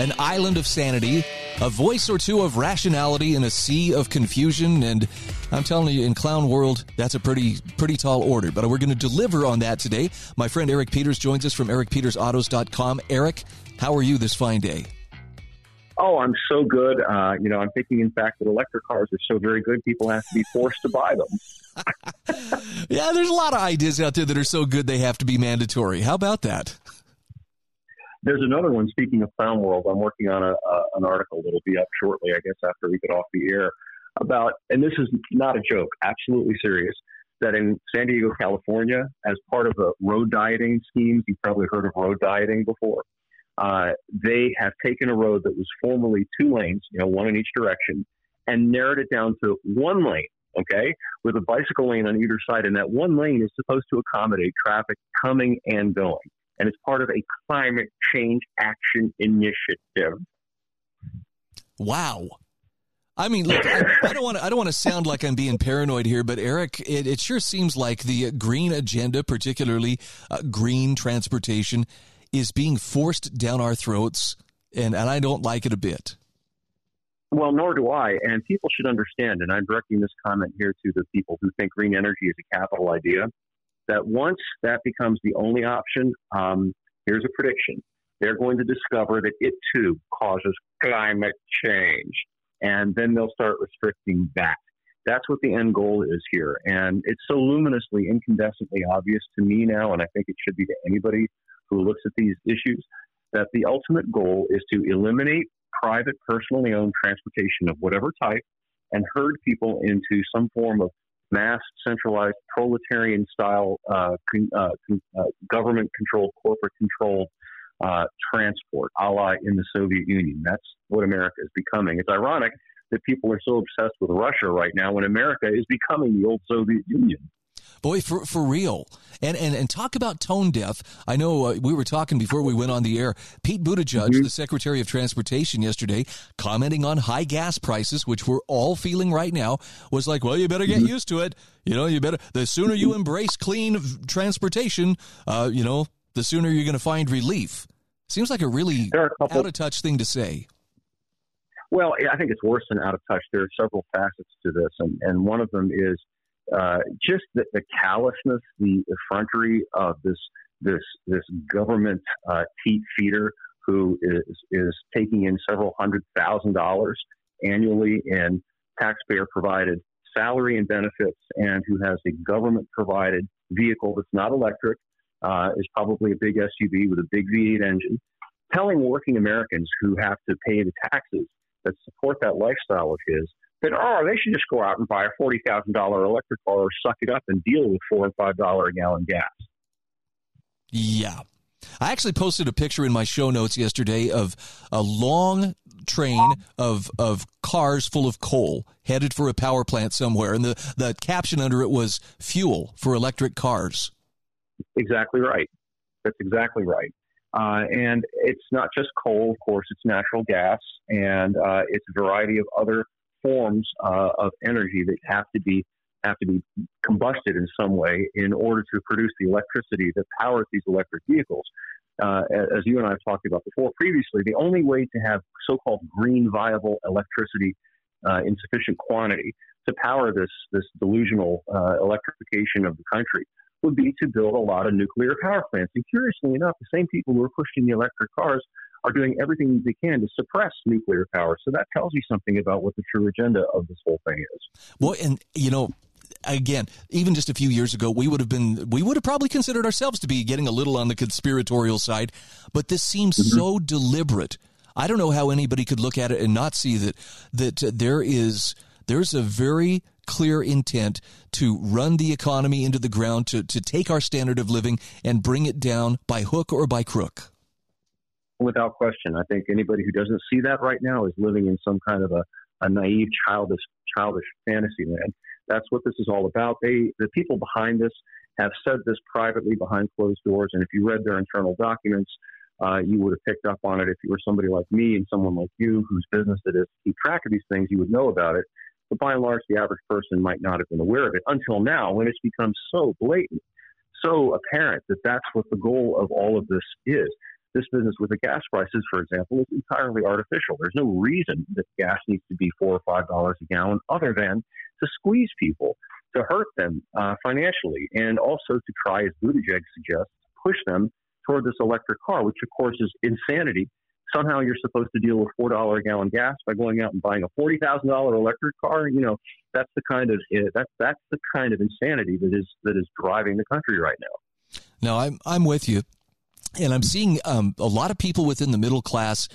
an island of sanity, a voice or two of rationality in a sea of confusion, and I'm telling you, in clown world, that's a pretty pretty tall order. But we're going to deliver on that today. My friend Eric Peters joins us from ericpetersautos.com. Eric, how are you this fine day? Oh, I'm so good. Uh, you know, I'm thinking, in fact, that electric cars are so very good, people have to be forced to buy them. yeah, there's a lot of ideas out there that are so good they have to be mandatory. How about that? There's another one. Speaking of clown world, I'm working on a, a, an article that'll be up shortly, I guess, after we get off the air about, and this is not a joke, absolutely serious, that in San Diego, California, as part of the road dieting schemes, you've probably heard of road dieting before. Uh, they have taken a road that was formerly two lanes, you know, one in each direction, and narrowed it down to one lane, okay, with a bicycle lane on either side. And that one lane is supposed to accommodate traffic coming and going and it's part of a climate change action initiative. Wow. I mean, look, I, I don't want to. I don't want to sound like I'm being paranoid here, but Eric, it, it sure seems like the green agenda, particularly uh, green transportation, is being forced down our throats, and, and I don't like it a bit. Well, nor do I. And people should understand, and I'm directing this comment here to the people who think green energy is a capital idea that once that becomes the only option, um, here's a prediction. They're going to discover that it too causes climate change. And then they'll start restricting that. That's what the end goal is here. And it's so luminously, incandescently obvious to me now, and I think it should be to anybody who looks at these issues, that the ultimate goal is to eliminate private, personally owned transportation of whatever type and herd people into some form of mass centralized proletarian style uh, con, uh, con, uh, government controlled, corporate controlled uh, transport, a la in the Soviet Union. That's what America is becoming. It's ironic that people are so obsessed with Russia right now when America is becoming the old Soviet Union. Boy, for for real, and and and talk about tone deaf. I know uh, we were talking before we went on the air. Pete Buttigieg, mm-hmm. the Secretary of Transportation, yesterday commenting on high gas prices, which we're all feeling right now, was like, "Well, you better get mm-hmm. used to it. You know, you better. The sooner you embrace clean transportation, uh, you know, the sooner you're going to find relief." Seems like a really a couple- out of touch thing to say. Well, I think it's worse than out of touch. There are several facets to this, and, and one of them is uh, just the, the, callousness, the effrontery of this this this government uh, teat feeder who is is taking in several hundred thousand dollars annually in taxpayer provided salary and benefits, and who has a government provided vehicle that's not electric, uh, is probably a big SUV with a big V8 engine, telling working Americans who have to pay the taxes that support that lifestyle of his that, oh, they should just go out and buy a $40,000 electric car or suck it up and deal with 4 or $5 a gallon gas. Yeah. I actually posted a picture in my show notes yesterday of a long train of of cars full of coal headed for a power plant somewhere, and the the caption under it was "fuel for electric cars." Exactly right. That's exactly right. Uh, and it's not just coal, of course. It's natural gas, and uh, it's a variety of other forms uh, of energy that have to be have to be combusted in some way in order to produce the electricity that powers these electric vehicles. Uh, as you and I have talked about before previously, the only way to have so-called green viable electricity uh, in sufficient quantity to power this this delusional uh, electrification of the country would be to build a lot of nuclear power plants. And curiously enough, the same people who are pushing the electric cars are doing everything they can to suppress nuclear power. So that tells you something about what the true agenda of this whole thing is. Well, and you know, again, even just a few years ago, we would have been, we would have probably considered ourselves to be getting a little on the conspiratorial side, but this seems mm-hmm. so deliberate. I don't know how anybody could look at it and not see that that there is there's a very clear intent to run the economy into the ground to to take our standard of living and bring it down by hook or by crook. Without question, I think anybody who doesn't see that right now is living in some kind of a, a naive, childish, childish fantasy land. That's what this is all about. They, the people behind this, have said this privately behind closed doors, and if you read their internal documents, uh, you would have picked up on it. If you were somebody like me and someone like you, whose business it is to keep track of these things, you would know about it. But by and large, the average person might not have been aware of it until now, when it's become so blatant, so apparent that that's what the goal of all of this is. This business with the gas prices, for example, is entirely artificial. There's no reason that gas needs to be four or five dollars a gallon, other than to squeeze people, to hurt them uh, financially, and also to try, as Buttigieg suggests, push them toward this electric car, which of course is insanity. Somehow you're supposed to deal with four dollar a gallon gas by going out and buying a forty thousand dollar electric car. You know that's the kind of eh, that's that's the kind of insanity that is that is driving the country right now. No, I'm I'm with you, and I'm seeing um, a lot of people within the middle class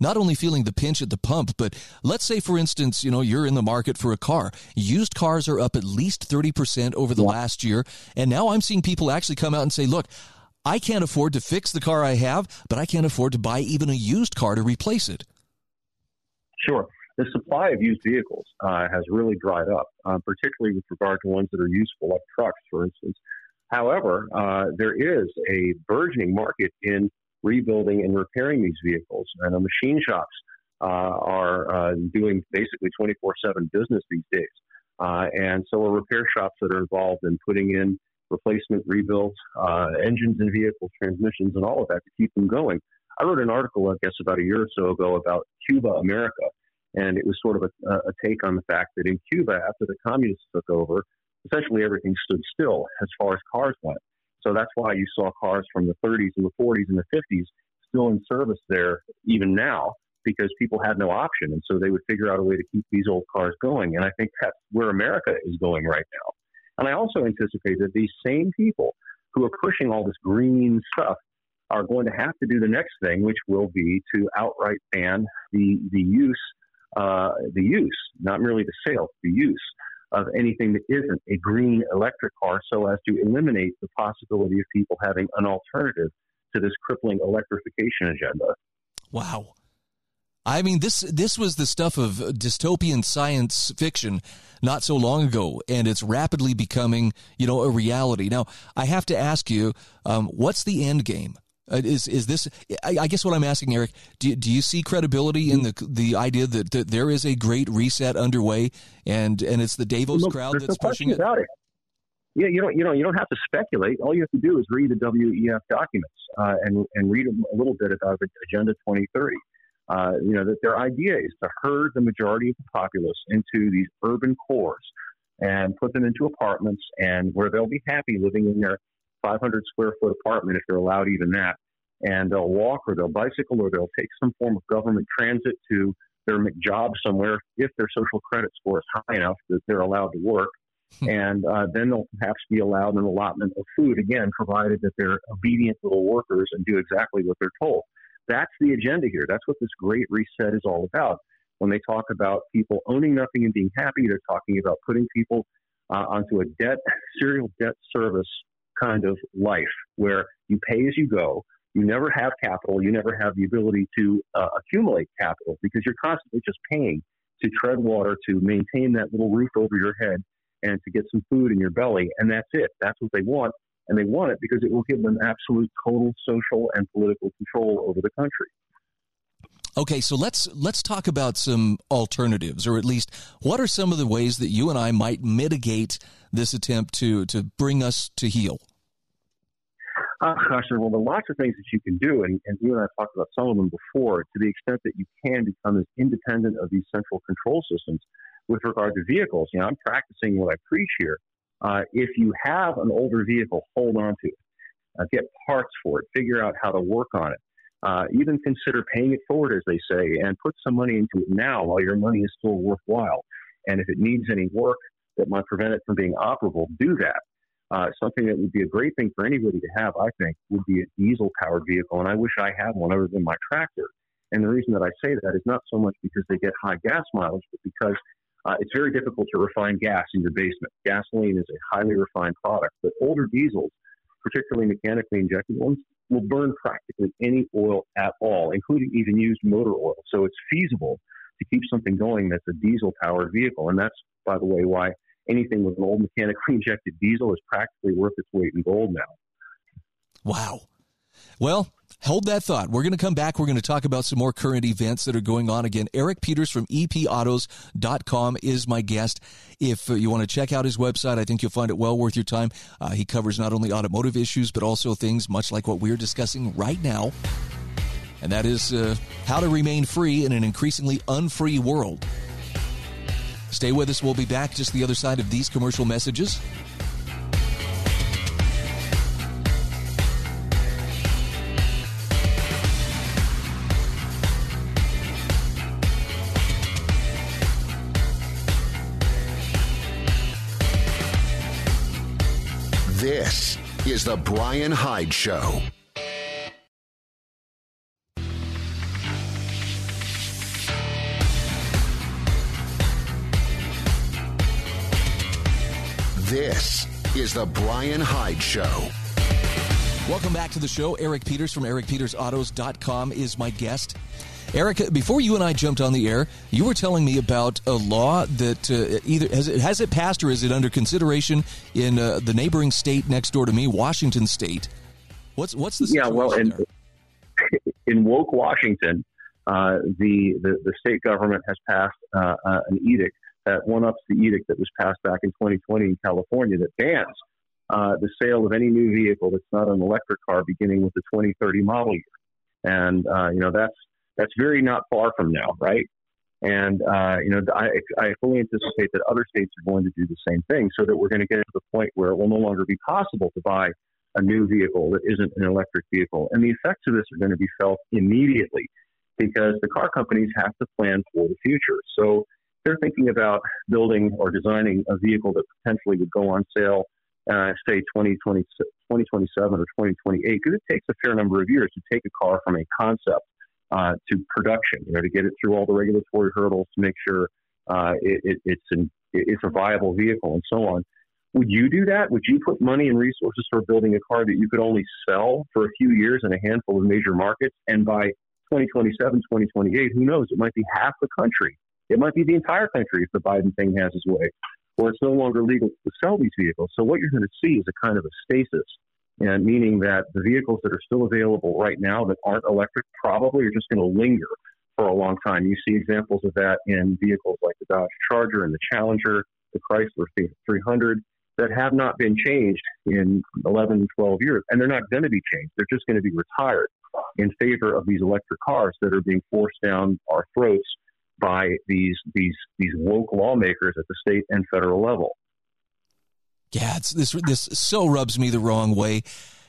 not only feeling the pinch at the pump, but let's say, for instance, you know, you're in the market for a car. Used cars are up at least 30% over the yeah. last year. And now I'm seeing people actually come out and say, look, I can't afford to fix the car I have, but I can't afford to buy even a used car to replace it. Sure. The supply of used vehicles uh, has really dried up, uh, particularly with regard to ones that are useful, like trucks, for instance. However, uh, there is a burgeoning market in rebuilding and repairing these vehicles, and the machine shops uh, are uh, doing basically 24 7 business these days. Uh, and so are repair shops that are involved in putting in replacement rebuilds, uh, engines and vehicles, transmissions, and all of that to keep them going. I wrote an article, I guess, about a year or so ago about Cuba America, and it was sort of a, a take on the fact that in Cuba, after the communists took over, essentially everything stood still as far as cars went. So that's why you saw cars from the 30s and the 40s and the 50s still in service there even now because people had no option. And so they would figure out a way to keep these old cars going. And I think that's where America is going right now. And I also anticipate that these same people who are pushing all this green stuff are going to have to do the next thing, which will be to outright ban the the use uh, the use, not merely the sale, the use of anything that isn't a green electric car, so as to eliminate the possibility of people having an alternative to this crippling electrification agenda. Wow. I mean, this this was the stuff of dystopian science fiction not so long ago, and it's rapidly becoming, you know, a reality. Now, I have to ask you, um, what's the end game? Uh, is is this? I, I, guess what I'm asking, Eric, do, do you see credibility in the the idea that, that there is a great reset underway, and and it's the Davos Look, crowd that's pushing it? About it? Yeah, you don't you know you don't have to speculate. All you have to do is read the WEF documents uh, and and read a little bit about Agenda 2030. Uh, you know, that their idea is to herd the majority of the populace into these urban cores and put them into apartments and where they'll be happy living in their 500 square foot apartment if they're allowed even that. And they'll walk or they'll bicycle or they'll take some form of government transit to their job somewhere if their social credit score is high enough that they're allowed to work. Hmm. and uh, then they'll perhaps be allowed an allotment of food, again, provided that they're obedient little workers and do exactly what they're told. That's the agenda here. That's what this great reset is all about. When they talk about people owning nothing and being happy, they're talking about putting people uh, onto a debt, serial debt service kind of life where you pay as you go. You never have capital. You never have the ability to uh, accumulate capital because you're constantly just paying to tread water, to maintain that little roof over your head, and to get some food in your belly. And that's it. That's what they want and they want it because it will give them absolute total social and political control over the country. Okay, so let's let's talk about some alternatives, or at least what are some of the ways that you and I might mitigate this attempt to to bring us to heel. Uh, gosh, well, there are lots of things that you can do, and, and you and I talked about some of them before. To the extent that you can become as independent of these central control systems with regard to vehicles, you know, I'm practicing what I preach here. Uh, if you have an older vehicle, hold on to it. Uh, get parts for it. Figure out how to work on it. Uh, even consider paying it forward, as they say, and put some money into it now while your money is still worthwhile. And if it needs any work that might prevent it from being operable, do that. Uh, something that would be a great thing for anybody to have, I think, would be a diesel powered vehicle. And I wish I had one other than my tractor. And the reason that I say that is not so much because they get high gas mileage, but because uh, it's very difficult to refine gas in your basement. Gasoline is a highly refined product, but older diesels, particularly mechanically injected ones, will burn practically any oil at all, including even used motor oil. So it's feasible to keep something going that's a diesel powered vehicle. And that's, by the way, why anything with an old mechanically injected diesel is practically worth its weight in gold now. Wow. Well, hold that thought. We're going to come back. We're going to talk about some more current events that are going on. Again, Eric Peters from epautos.com is my guest. If you want to check out his website, I think you'll find it well worth your time. Uh, he covers not only automotive issues, but also things much like what we're discussing right now. And that is uh, how to remain free in an increasingly unfree world. Stay with us. We'll be back just the other side of these commercial messages. This is The Brian Hyde Show. Is The Brian Hyde Show. Welcome back to the show. Eric Peters from ericpetersautos.com is my guest. Eric, before you and I jumped on the air, you were telling me about a law that uh, either has it, has it passed or is it under consideration in uh, the neighboring state next door to me, Washington State. What's what's the yeah? Well, in there? in woke Washington, uh, the, the the state government has passed uh, uh, an edict that one ups the edict that was passed back in 2020 in California that bans uh, the sale of any new vehicle that's not an electric car beginning with the 2030 model year. And you know that's that's very not far from now, right? And uh, you know, I, I fully anticipate that other states are going to do the same thing, so that we're going to get to the point where it will no longer be possible to buy a new vehicle that isn't an electric vehicle. And the effects of this are going to be felt immediately because the car companies have to plan for the future. So they're thinking about building or designing a vehicle that potentially would go on sale, uh, say 2020, 2027 or 2028, because it takes a fair number of years to take a car from a concept uh, to production, you know, to get it through all the regulatory hurdles to make sure uh, it, it, it's, an, it's a viable vehicle and so on. Would you do that? Would you put money and resources for building a car that you could only sell for a few years in a handful of major markets? And by 2027, 2028, who knows? It might be half the country. It might be the entire country if the Biden thing has its way, or it's no longer legal to sell these vehicles. So what you're going to see is a kind of a stasis and meaning that the vehicles that are still available right now that aren't electric probably are just going to linger for a long time. You see examples of that in vehicles like the Dodge Charger and the Challenger, the Chrysler 300 that have not been changed in 11, 12 years, and they're not going to be changed. They're just going to be retired in favor of these electric cars that are being forced down our throats by these these these woke lawmakers at the state and federal level. Yeah, it's, this this so rubs me the wrong way.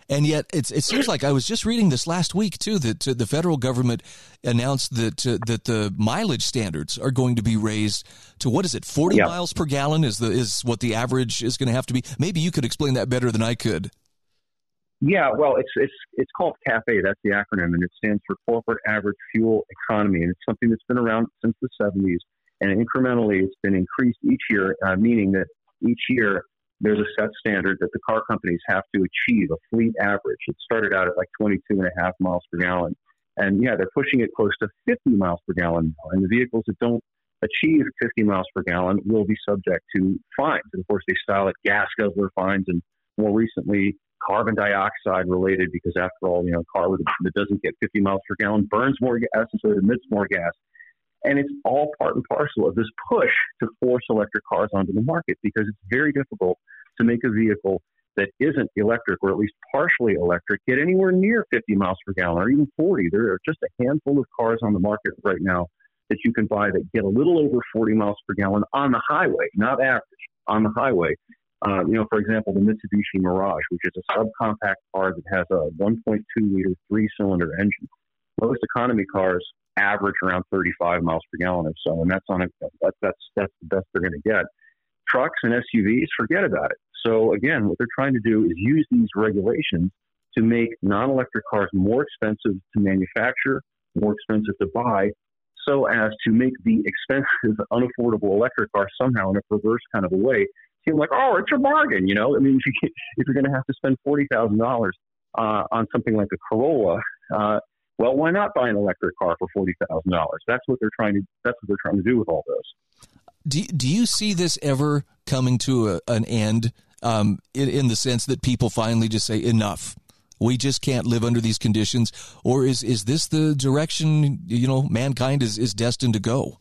And yet, it's, it seems like I was just reading this last week too that uh, the federal government announced that uh, that the mileage standards are going to be raised to what is it, forty yeah. miles per gallon is the is what the average is going to have to be. Maybe you could explain that better than I could. Yeah, well, it's it's it's called CAFE. That's the acronym, and it stands for Corporate Average Fuel Economy, and it's something that's been around since the '70s, and incrementally it's been increased each year, uh, meaning that each year there's a set standard that the car companies have to achieve a fleet average. It started out at like 22 and a half miles per gallon. And yeah, they're pushing it close to 50 miles per gallon now. And the vehicles that don't achieve 50 miles per gallon will be subject to fines. And of course, they style it gas guzzler fines and more recently carbon dioxide related because after all, you know, a car that doesn't get 50 miles per gallon burns more gas and so it emits more gas. And it's all part and parcel of this push to force electric cars onto the market because it's very difficult to make a vehicle that isn't electric or at least partially electric get anywhere near 50 miles per gallon or even 40. There are just a handful of cars on the market right now that you can buy that get a little over 40 miles per gallon on the highway, not average, on the highway. Uh, you know, for example, the Mitsubishi Mirage, which is a subcompact car that has a 1.2 liter three cylinder engine. Most economy cars average around 35 miles per gallon or so, and that's on a that, that's that's the best they're going to get. Trucks and SUVs, forget about it. So again, what they're trying to do is use these regulations to make non-electric cars more expensive to manufacture, more expensive to buy, so as to make the expensive, unaffordable electric car somehow in a perverse kind of a way seem like, oh, it's a bargain. You know, I mean, if, you, if you're going to have to spend forty thousand dollars uh, on something like a Corolla, uh, well, why not buy an electric car for forty thousand dollars? That's what they're trying to. That's what they're trying to do with all this. Do Do you see this ever coming to a, an end? Um, in, in the sense that people finally just say enough. We just can't live under these conditions, or is is this the direction you know mankind is is destined to go?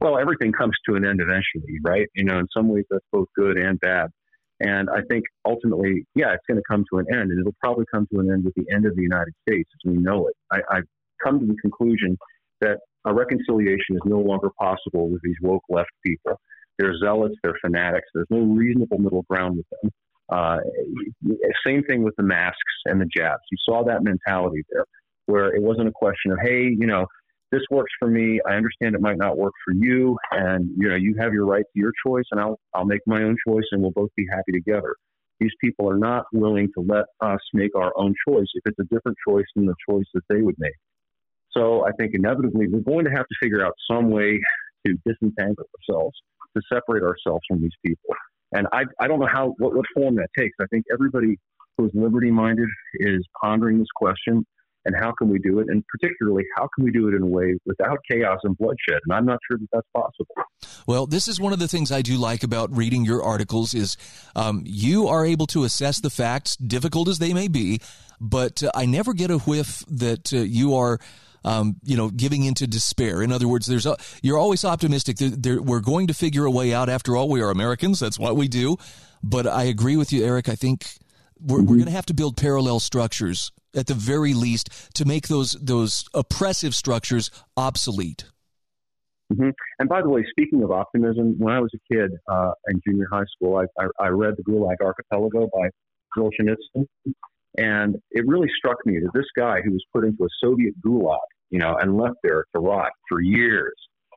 Well, everything comes to an end eventually, right? You know, in some ways that's both good and bad. And I think ultimately, yeah, it's going to come to an end, and it'll probably come to an end with the end of the United States as we know it. I, I've come to the conclusion that a reconciliation is no longer possible with these woke left people. They're zealots, they're fanatics. There's no reasonable middle ground with them. Uh, same thing with the masks and the jabs. You saw that mentality there, where it wasn't a question of, hey, you know, this works for me. I understand it might not work for you, and you know you have your right to your choice, and I'll I'll make my own choice, and we'll both be happy together. These people are not willing to let us make our own choice if it's a different choice than the choice that they would make. So I think inevitably we're going to have to figure out some way to disentangle ourselves, to separate ourselves from these people. And I, I don't know how what, what form that takes. I think everybody who's liberty minded is pondering this question and how can we do it? And particularly, how can we do it in a way without chaos and bloodshed? And I'm not sure that that's possible. Well, this is one of the things I do like about reading your articles is um, you are able to assess the facts, difficult as they may be, but uh, I never get a whiff that uh, you are. Um, you know, giving into despair. In other words, there's a, you're always optimistic. There, there, we're going to figure a way out. After all, we are Americans. That's what we do. But I agree with you, Eric. I think we're, mm-hmm. we're going to have to build parallel structures at the very least to make those those oppressive structures obsolete. Mm-hmm. And by the way, speaking of optimism, when I was a kid uh, in junior high school, I, I, I read The Gulag Archipelago by Solzhenitsyn, and it really struck me that this guy who was put into a Soviet gulag, you know, and left there to rot for years,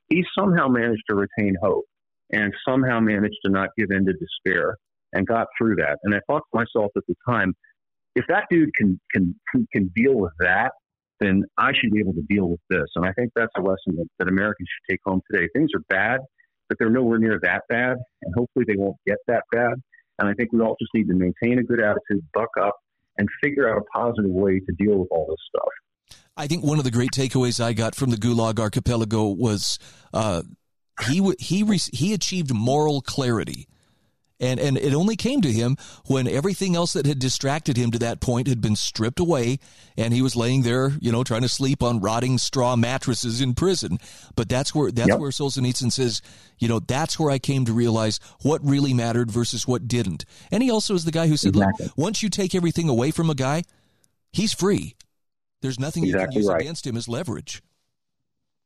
he somehow managed to retain hope and somehow managed to not give in to despair and got through that. And I thought to myself at the time, if that dude can can can deal with that, then I should be able to deal with this. And I think that's a lesson that, that Americans should take home today. Things are bad, but they're nowhere near that bad, and hopefully they won't get that bad. And I think we all just need to maintain a good attitude, buck up, and figure out a positive way to deal with all this stuff. I think one of the great takeaways I got from the Gulag Archipelago was uh, he he he achieved moral clarity and, and it only came to him when everything else that had distracted him to that point had been stripped away and he was laying there, you know, trying to sleep on rotting straw mattresses in prison. But that's where, that's yep. where Solzhenitsyn says, you know, that's where I came to realize what really mattered versus what didn't. And he also is the guy who said, exactly. look, once you take everything away from a guy, he's free. There's nothing exactly you can use right. against him as leverage.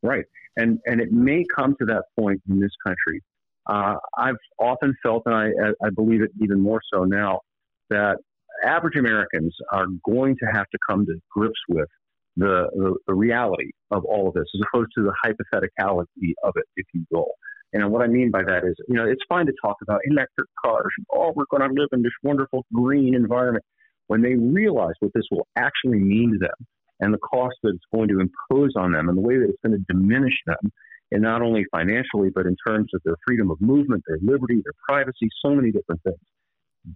Right. And, and it may come to that point in this country uh, I've often felt, and I, I believe it even more so now, that average Americans are going to have to come to grips with the, the, the, reality of all of this as opposed to the hypotheticality of it, if you will. And what I mean by that is, you know, it's fine to talk about electric cars. And oh, we're going to live in this wonderful green environment. When they realize what this will actually mean to them and the cost that it's going to impose on them and the way that it's going to diminish them and not only financially, but in terms of their freedom of movement, their liberty, their privacy, so many different things.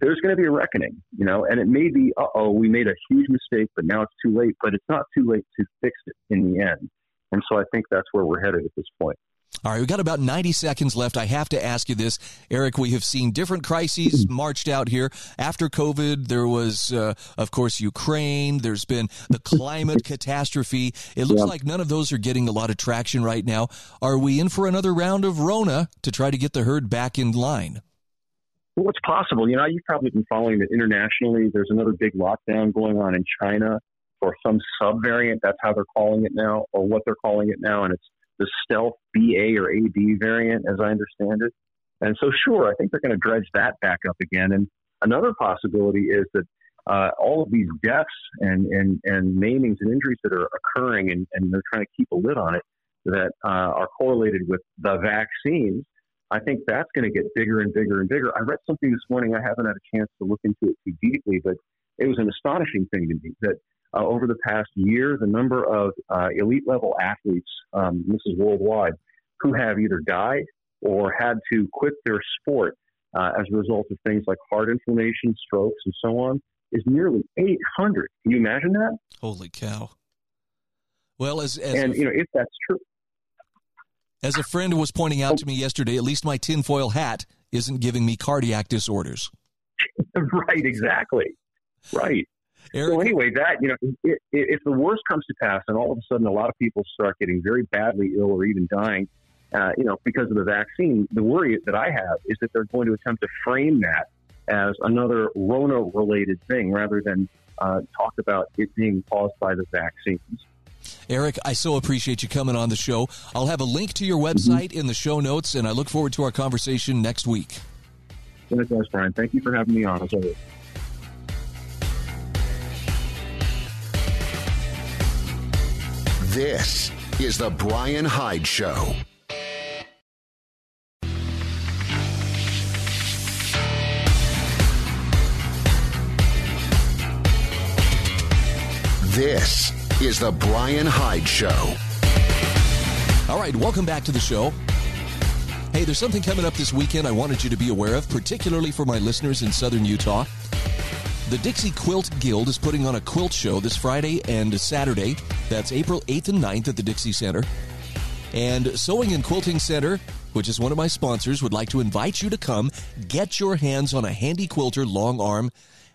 There's going to be a reckoning, you know, and it may be, uh oh, we made a huge mistake, but now it's too late. But it's not too late to fix it in the end. And so I think that's where we're headed at this point. All right, we've got about 90 seconds left. I have to ask you this. Eric, we have seen different crises mm-hmm. marched out here. After COVID, there was, uh, of course, Ukraine. There's been the climate catastrophe. It looks yeah. like none of those are getting a lot of traction right now. Are we in for another round of Rona to try to get the herd back in line? Well, it's possible. You know, you've probably been following it internationally. There's another big lockdown going on in China for some subvariant. That's how they're calling it now, or what they're calling it now. And it's the stealth BA or AD variant, as I understand it. And so, sure, I think they're going to dredge that back up again. And another possibility is that uh, all of these deaths and, and, and maimings and injuries that are occurring, and, and they're trying to keep a lid on it, that uh, are correlated with the vaccines. I think that's going to get bigger and bigger and bigger. I read something this morning. I haven't had a chance to look into it too deeply, but it was an astonishing thing to me that uh, over the past year, the number of uh, elite level athletes, um, this is worldwide, who have either died or had to quit their sport uh, as a result of things like heart inflammation, strokes, and so on, is nearly 800. Can you imagine that? Holy cow. Well, as, as and, a, you know, if that's true. As a friend was pointing out to me yesterday, at least my tinfoil hat isn't giving me cardiac disorders. right, exactly. Right. Eric, so anyway, that you know, if, if the worst comes to pass, and all of a sudden a lot of people start getting very badly ill or even dying, uh, you know, because of the vaccine, the worry that I have is that they're going to attempt to frame that as another Rona-related thing rather than uh, talk about it being caused by the vaccines. Eric, I so appreciate you coming on the show. I'll have a link to your website mm-hmm. in the show notes, and I look forward to our conversation next week. Likewise, Brian. Thank you for having me on, as always. This is The Brian Hyde Show. This is The Brian Hyde Show. All right, welcome back to the show. Hey, there's something coming up this weekend I wanted you to be aware of, particularly for my listeners in southern Utah. The Dixie Quilt Guild is putting on a quilt show this Friday and Saturday. That's April 8th and 9th at the Dixie Center. And Sewing and Quilting Center, which is one of my sponsors, would like to invite you to come get your hands on a Handi Quilter long arm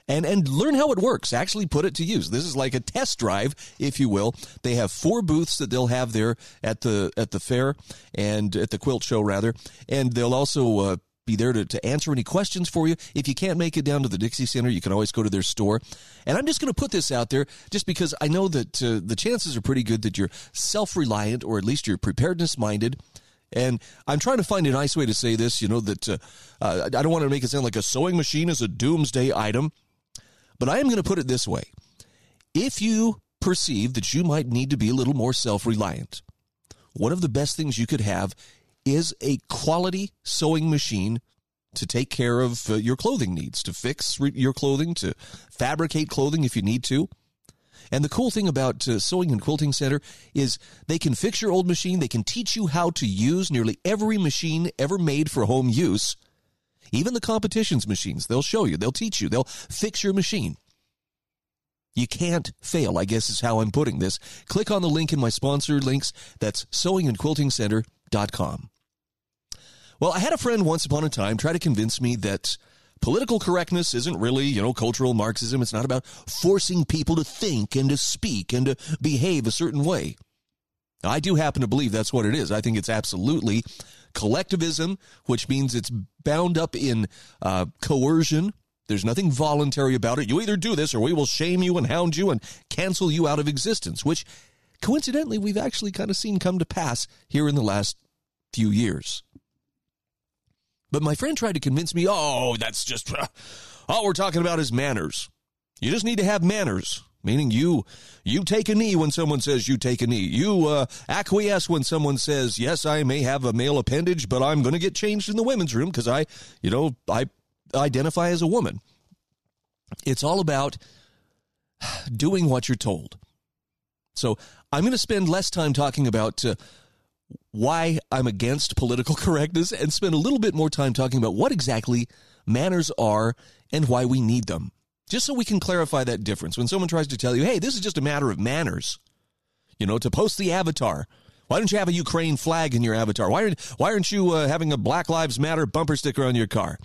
and and learn how it works. Actually, put it to use. This is like a test drive, if you will. They have four booths that they'll have there at the at the fair and at the quilt show rather, and they'll also. Uh, be there to, to answer any questions for you. If you can't make it down to the Dixie Center, you can always go to their store. And I'm just going to put this out there just because I know that uh, the chances are pretty good that you're self reliant or at least you're preparedness minded. And I'm trying to find a nice way to say this, you know, that uh, uh, I don't want to make it sound like a sewing machine is a doomsday item. But I am going to put it this way if you perceive that you might need to be a little more self reliant, one of the best things you could have is a quality sewing machine to take care of uh, your clothing needs, to fix re- your clothing, to fabricate clothing if you need to. And the cool thing about uh, Sewing and Quilting Center is they can fix your old machine. They can teach you how to use nearly every machine ever made for home use even the competition's machines, they'll show you, they'll teach you, they'll fix your machine. You can't fail, I guess is how I'm putting this. Click on the link in my sponsor links. That's sewingandquiltingcenter.com. Well, I had a friend once upon a time try to convince me that political correctness isn't really, you know, cultural Marxism. It's not about forcing people to think and to speak and to behave a certain way. I do happen to believe that's what it is. I think it's absolutely collectivism, which means it's bound up in uh, coercion. There's nothing voluntary about it. You either do this or we will shame you and hound you and cancel you out of existence, which coincidentally we've actually kind of seen come to pass here in the last few years. But my friend tried to convince me, oh, that's just, all we're talking about is manners. You just need to have manners meaning you you take a knee when someone says you take a knee. You uh, acquiesce when someone says yes i may have a male appendage but i'm going to get changed in the women's room because i you know i identify as a woman. It's all about doing what you're told. So i'm going to spend less time talking about uh, why i'm against political correctness and spend a little bit more time talking about what exactly manners are and why we need them just so we can clarify that difference. When someone tries to tell you, hey, this is just a matter of manners, you know, to post the avatar. Why don't you have a Ukraine flag in your avatar? Why aren't, why aren't you uh, having a Black Lives Matter bumper sticker on your car?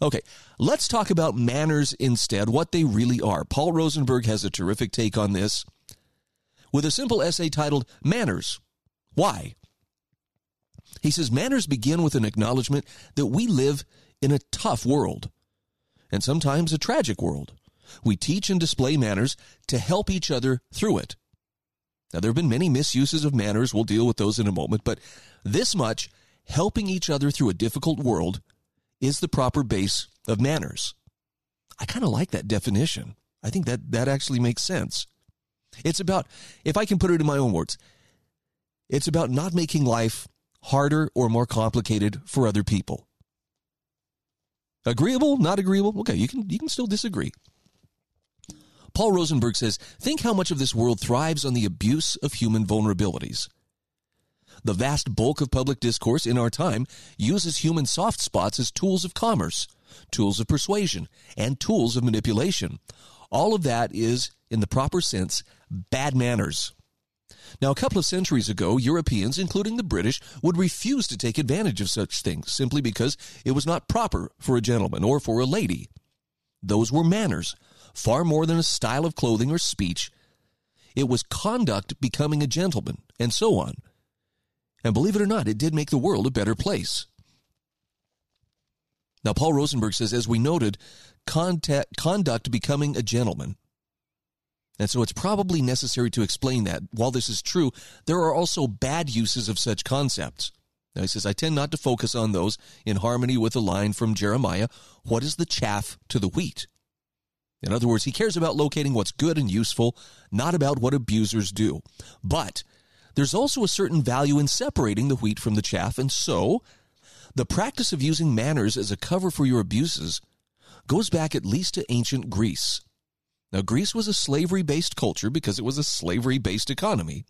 Okay, let's talk about manners instead, what they really are. Paul Rosenberg has a terrific take on this with a simple essay titled Manners. Why? He says manners begin with an acknowledgement that we live in a tough world and sometimes a tragic world. We teach and display manners to help each other through it. Now, there have been many misuses of manners. We'll deal with those in a moment. But this much, helping each other through a difficult world is the proper base of manners. I kind of like that definition. I think that that actually makes sense. It's about, if I can put it in my own words, it's about not making life harder or more complicated for other people. Agreeable? Not agreeable? Okay, you can you can still disagree. Paul Rosenberg says, think how much of this world thrives on the abuse of human vulnerabilities. The vast bulk of public discourse in our time uses human soft spots as tools of commerce, tools of persuasion, and tools of manipulation, All of that is, in the proper sense, bad manners. Now, a couple of centuries ago, Europeans, including the British, would refuse to take advantage of such things simply because it was not proper for a gentleman or for a lady. Those were manners, far more than a style of clothing or speech. It was conduct becoming a gentleman, and so on. And believe it or not, it did make the world a better place. Now, Paul Rosenberg says, as we noted, conduct becoming a gentleman. And so it's probably necessary to explain that. While this is true, there are also bad uses of such concepts. Now he says, I tend not to focus on those in harmony with the line from Jeremiah What is the chaff to the wheat? In other words, he cares about locating what's good and useful, not about what abusers do. But there's also a certain value in separating the wheat from the chaff, and so the practice of using manners as a cover for your abuses goes back at least to ancient Greece. Now, Greece was a slavery based culture because it was a slavery based economy.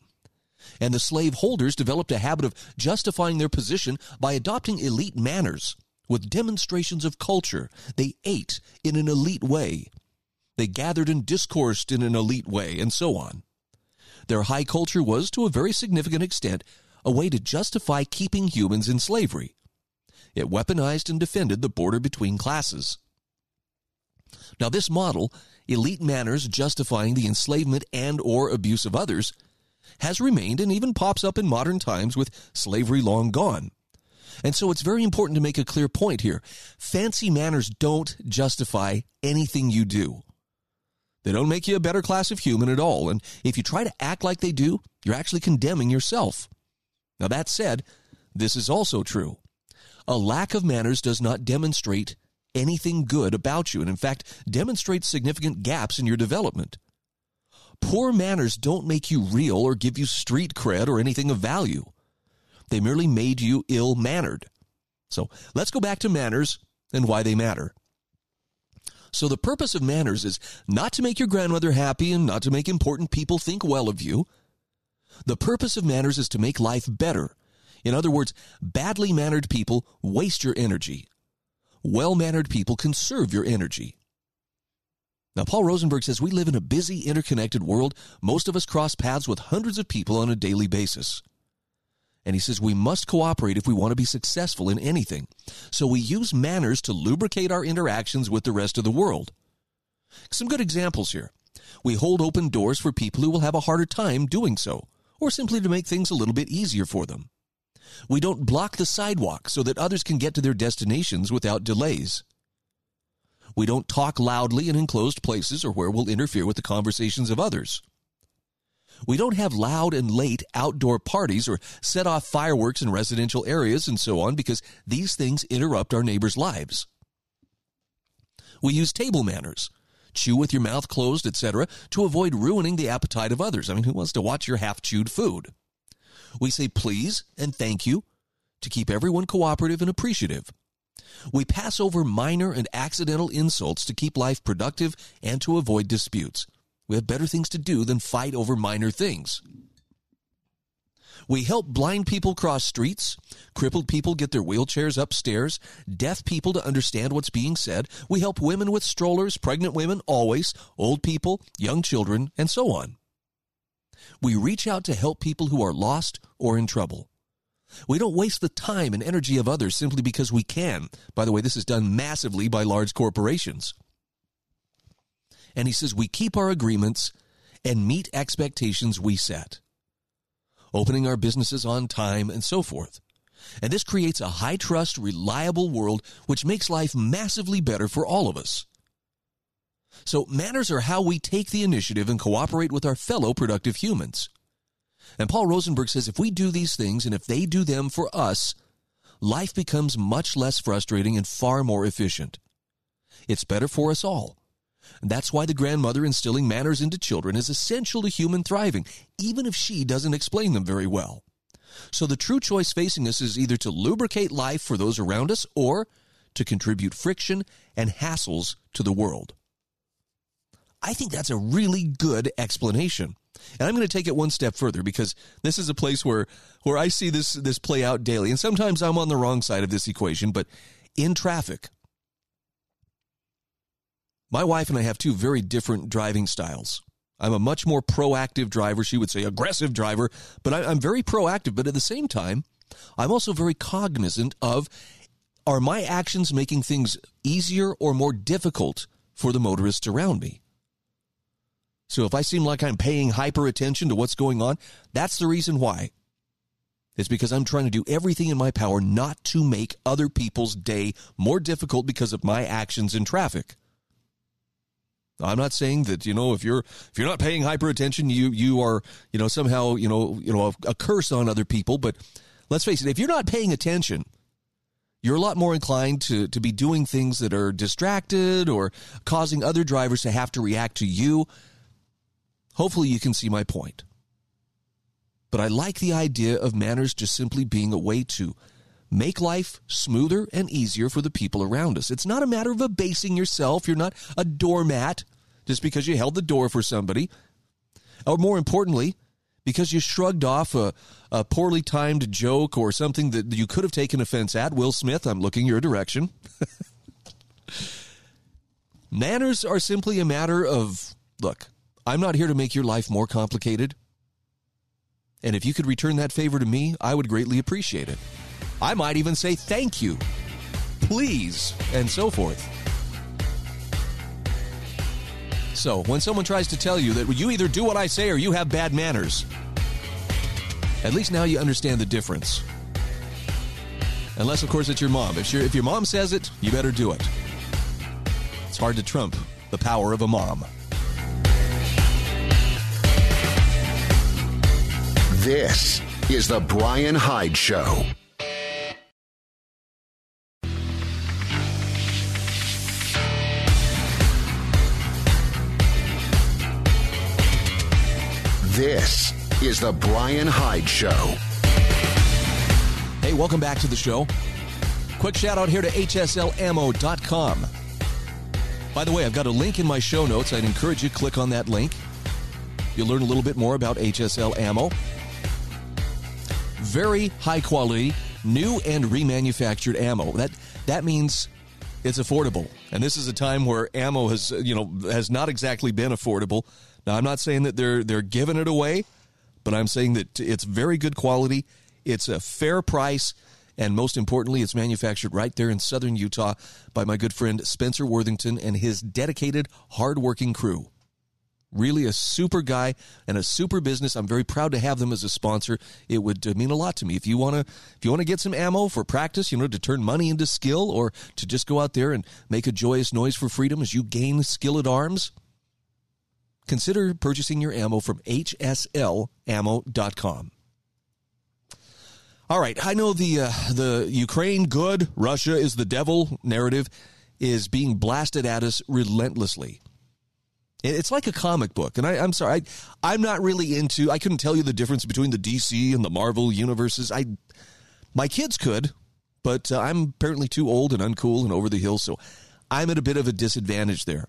And the slave holders developed a habit of justifying their position by adopting elite manners with demonstrations of culture. They ate in an elite way. They gathered and discoursed in an elite way, and so on. Their high culture was, to a very significant extent, a way to justify keeping humans in slavery. It weaponized and defended the border between classes. Now, this model, elite manners justifying the enslavement and or abuse of others, has remained and even pops up in modern times with slavery long gone. And so it's very important to make a clear point here. Fancy manners don't justify anything you do. They don't make you a better class of human at all. And if you try to act like they do, you're actually condemning yourself. Now, that said, this is also true. A lack of manners does not demonstrate anything good about you, and in fact, demonstrates significant gaps in your development. Poor manners don't make you real or give you street cred or anything of value. They merely made you ill mannered. So let's go back to manners and why they matter. So the purpose of manners is not to make your grandmother happy and not to make important people think well of you. The purpose of manners is to make life better. In other words, badly mannered people waste your energy well mannered people conserve your energy. Now, Paul Rosenberg says we live in a busy, interconnected world. Most of us cross paths with hundreds of people on a daily basis. And he says we must cooperate if we want to be successful in anything. So we use manners to lubricate our interactions with the rest of the world. Some good examples here. We hold open doors for people who will have a harder time doing so, or simply to make things a little bit easier for them. We don't block the sidewalk so that others can get to their destinations without delays. We don't talk loudly in enclosed places or where we'll interfere with the conversations of others. We don't have loud and late outdoor parties or set off fireworks in residential areas and so on because these things interrupt our neighbors' lives. We use table manners, chew with your mouth closed, etc., to avoid ruining the appetite of others. I mean, who wants to watch your half chewed food? We say please and thank you to keep everyone cooperative and appreciative. We pass over minor and accidental insults to keep life productive and to avoid disputes. We have better things to do than fight over minor things. We help blind people cross streets, crippled people get their wheelchairs upstairs, deaf people to understand what's being said. We help women with strollers, pregnant women always, old people, young children, and so on. We reach out to help people who are lost or in trouble. We don't waste the time and energy of others simply because we can. By the way, this is done massively by large corporations. And he says we keep our agreements and meet expectations we set, opening our businesses on time and so forth. And this creates a high trust, reliable world which makes life massively better for all of us. So manners are how we take the initiative and cooperate with our fellow productive humans. And Paul Rosenberg says if we do these things and if they do them for us, life becomes much less frustrating and far more efficient. It's better for us all. And that's why the grandmother instilling manners into children is essential to human thriving, even if she doesn't explain them very well. So the true choice facing us is either to lubricate life for those around us or to contribute friction and hassles to the world. I think that's a really good explanation. And I'm going to take it one step further because this is a place where where I see this this play out daily. And sometimes I'm on the wrong side of this equation, but in traffic. My wife and I have two very different driving styles. I'm a much more proactive driver. She would say aggressive driver, but I, am very proactive. But at the same time, I'm also very cognizant of are my actions making things easier or more difficult for the motorists around me? So if I seem like I'm paying hyper attention to what's going on, that's the reason why. It's because I'm trying to do everything in my power not to make other people's day more difficult because of my actions in traffic. I'm not saying that you know if you're if you're not paying hyper attention, you you are you know somehow you know you know a, a curse on other people. But let's face it, if you're not paying attention, you're a lot more inclined to to be doing things that are distracted or causing other drivers to have to react to you. Hopefully, you can see my point. But I like the idea of manners just simply being a way to make life smoother and easier for the people around us. It's not a matter of abasing yourself. You're not a doormat just because you held the door for somebody. Or more importantly, because you shrugged off a, a poorly timed joke or something that you could have taken offense at. Will Smith, I'm looking your direction. Manners are simply a matter of look, I'm not here to make your life more complicated. And if you could return that favor to me, I would greatly appreciate it. I might even say thank you, please, and so forth. So, when someone tries to tell you that you either do what I say or you have bad manners, at least now you understand the difference. Unless, of course, it's your mom. If, if your mom says it, you better do it. It's hard to trump the power of a mom. This is The Brian Hyde Show. This is The Brian Hyde Show. Hey, welcome back to the show. Quick shout out here to HSLammo.com. By the way, I've got a link in my show notes. I'd encourage you to click on that link. You'll learn a little bit more about HSL Ammo. Very high quality, new and remanufactured ammo. That that means it's affordable. And this is a time where ammo has, you know, has not exactly been affordable. Now, I'm not saying that they're they're giving it away, but I'm saying that it's very good quality. It's a fair price, and most importantly, it's manufactured right there in southern Utah by my good friend Spencer Worthington and his dedicated, hardworking crew. Really a super guy and a super business. I'm very proud to have them as a sponsor. It would uh, mean a lot to me. If you want to if you want to get some ammo for practice, you know, to turn money into skill or to just go out there and make a joyous noise for freedom as you gain skill at arms, consider purchasing your ammo from hslammo.com. All right, I know the uh, the Ukraine good, Russia is the devil narrative is being blasted at us relentlessly. It's like a comic book, and I, am sorry, I, am not really into. I couldn't tell you the difference between the DC and the Marvel universes. I, my kids could, but uh, I'm apparently too old and uncool and over the hill, so I'm at a bit of a disadvantage there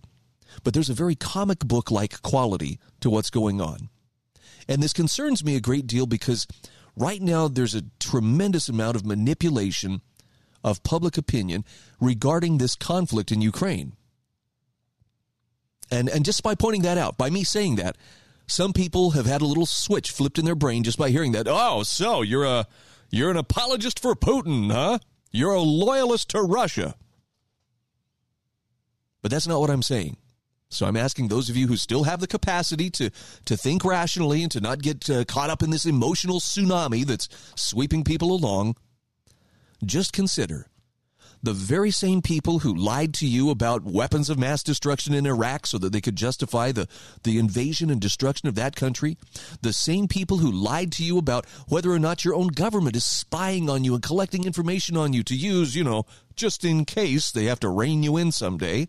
but there's a very comic book like quality to what's going on. And this concerns me a great deal because right now there's a tremendous amount of manipulation of public opinion regarding this conflict in Ukraine. And, and just by pointing that out, by me saying that, some people have had a little switch flipped in their brain just by hearing that. Oh, so you're a you're an apologist for Putin, huh? You're a loyalist to Russia. But that's not what I'm saying. So I'm asking those of you who still have the capacity to to think rationally and to not get uh, caught up in this emotional tsunami that's sweeping people along, just consider the very same people who lied to you about weapons of mass destruction in Iraq so that they could justify the, the invasion and destruction of that country, the same people who lied to you about whether or not your own government is spying on you and collecting information on you to use, you know, just in case they have to rein you in someday?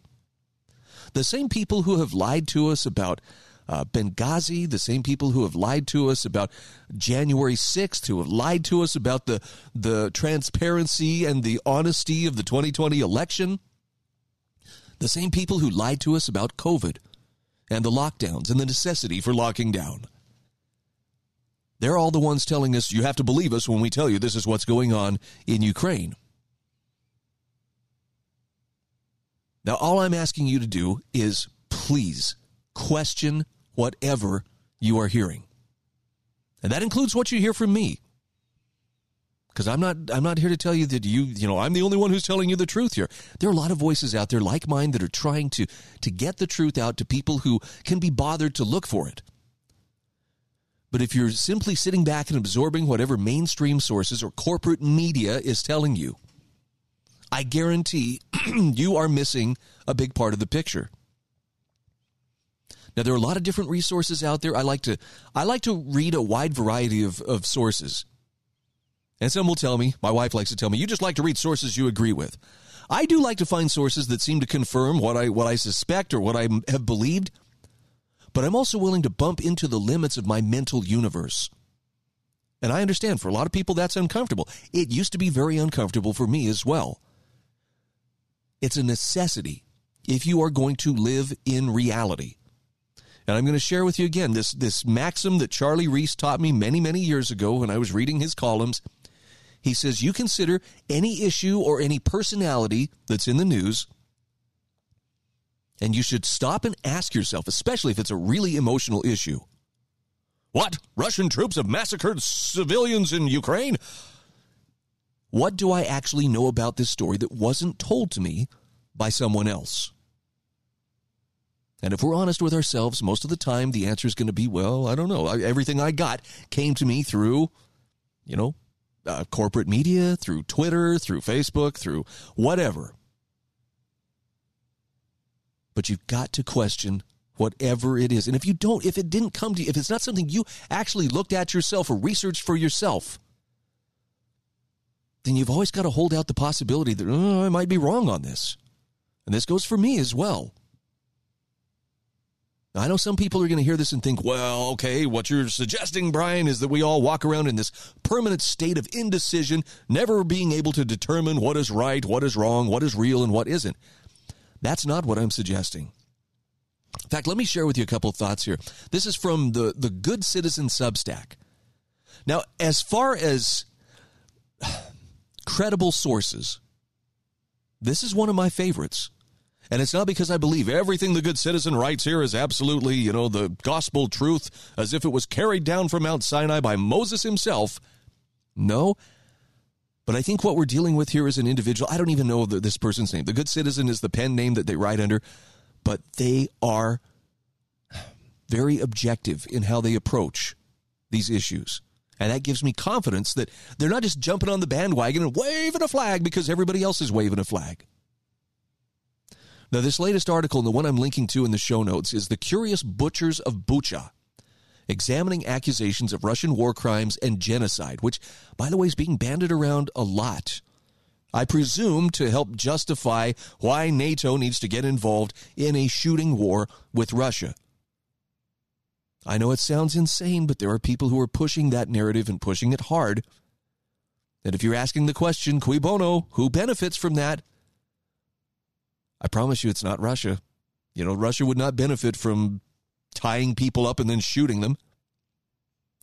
The same people who have lied to us about uh, Benghazi, the same people who have lied to us about January 6th, who have lied to us about the, the transparency and the honesty of the 2020 election, the same people who lied to us about COVID and the lockdowns and the necessity for locking down. They're all the ones telling us you have to believe us when we tell you this is what's going on in Ukraine. Now, all I'm asking you to do is please question whatever you are hearing. And that includes what you hear from me. Because I'm not I'm not here to tell you that you you know I'm the only one who's telling you the truth here. There are a lot of voices out there like mine that are trying to to get the truth out to people who can be bothered to look for it. But if you're simply sitting back and absorbing whatever mainstream sources or corporate media is telling you, I guarantee you are missing a big part of the picture. Now there are a lot of different resources out there. I like to I like to read a wide variety of, of sources. And some will tell me, my wife likes to tell me, you just like to read sources you agree with. I do like to find sources that seem to confirm what I what I suspect or what I have believed, but I'm also willing to bump into the limits of my mental universe. And I understand for a lot of people that's uncomfortable. It used to be very uncomfortable for me as well. It's a necessity if you are going to live in reality. And I'm going to share with you again this, this maxim that Charlie Reese taught me many, many years ago when I was reading his columns. He says, You consider any issue or any personality that's in the news, and you should stop and ask yourself, especially if it's a really emotional issue. What? Russian troops have massacred civilians in Ukraine? What do I actually know about this story that wasn't told to me by someone else? And if we're honest with ourselves, most of the time the answer is going to be, well, I don't know. Everything I got came to me through, you know, uh, corporate media, through Twitter, through Facebook, through whatever. But you've got to question whatever it is. And if you don't, if it didn't come to you, if it's not something you actually looked at yourself or researched for yourself, then you've always got to hold out the possibility that oh, I might be wrong on this. And this goes for me as well. Now, I know some people are going to hear this and think, well, okay, what you're suggesting, Brian, is that we all walk around in this permanent state of indecision, never being able to determine what is right, what is wrong, what is real, and what isn't. That's not what I'm suggesting. In fact, let me share with you a couple of thoughts here. This is from the, the Good Citizen Substack. Now, as far as credible sources, this is one of my favorites. And it's not because I believe everything the good citizen writes here is absolutely, you know, the gospel truth as if it was carried down from Mount Sinai by Moses himself. No. But I think what we're dealing with here is an individual. I don't even know the, this person's name. The good citizen is the pen name that they write under, but they are very objective in how they approach these issues. And that gives me confidence that they're not just jumping on the bandwagon and waving a flag because everybody else is waving a flag. Now, this latest article, and the one I'm linking to in the show notes, is The Curious Butchers of Bucha, examining accusations of Russian war crimes and genocide, which, by the way, is being banded around a lot. I presume to help justify why NATO needs to get involved in a shooting war with Russia. I know it sounds insane, but there are people who are pushing that narrative and pushing it hard. And if you're asking the question, cui bono, who benefits from that? I promise you it's not Russia. You know, Russia would not benefit from tying people up and then shooting them.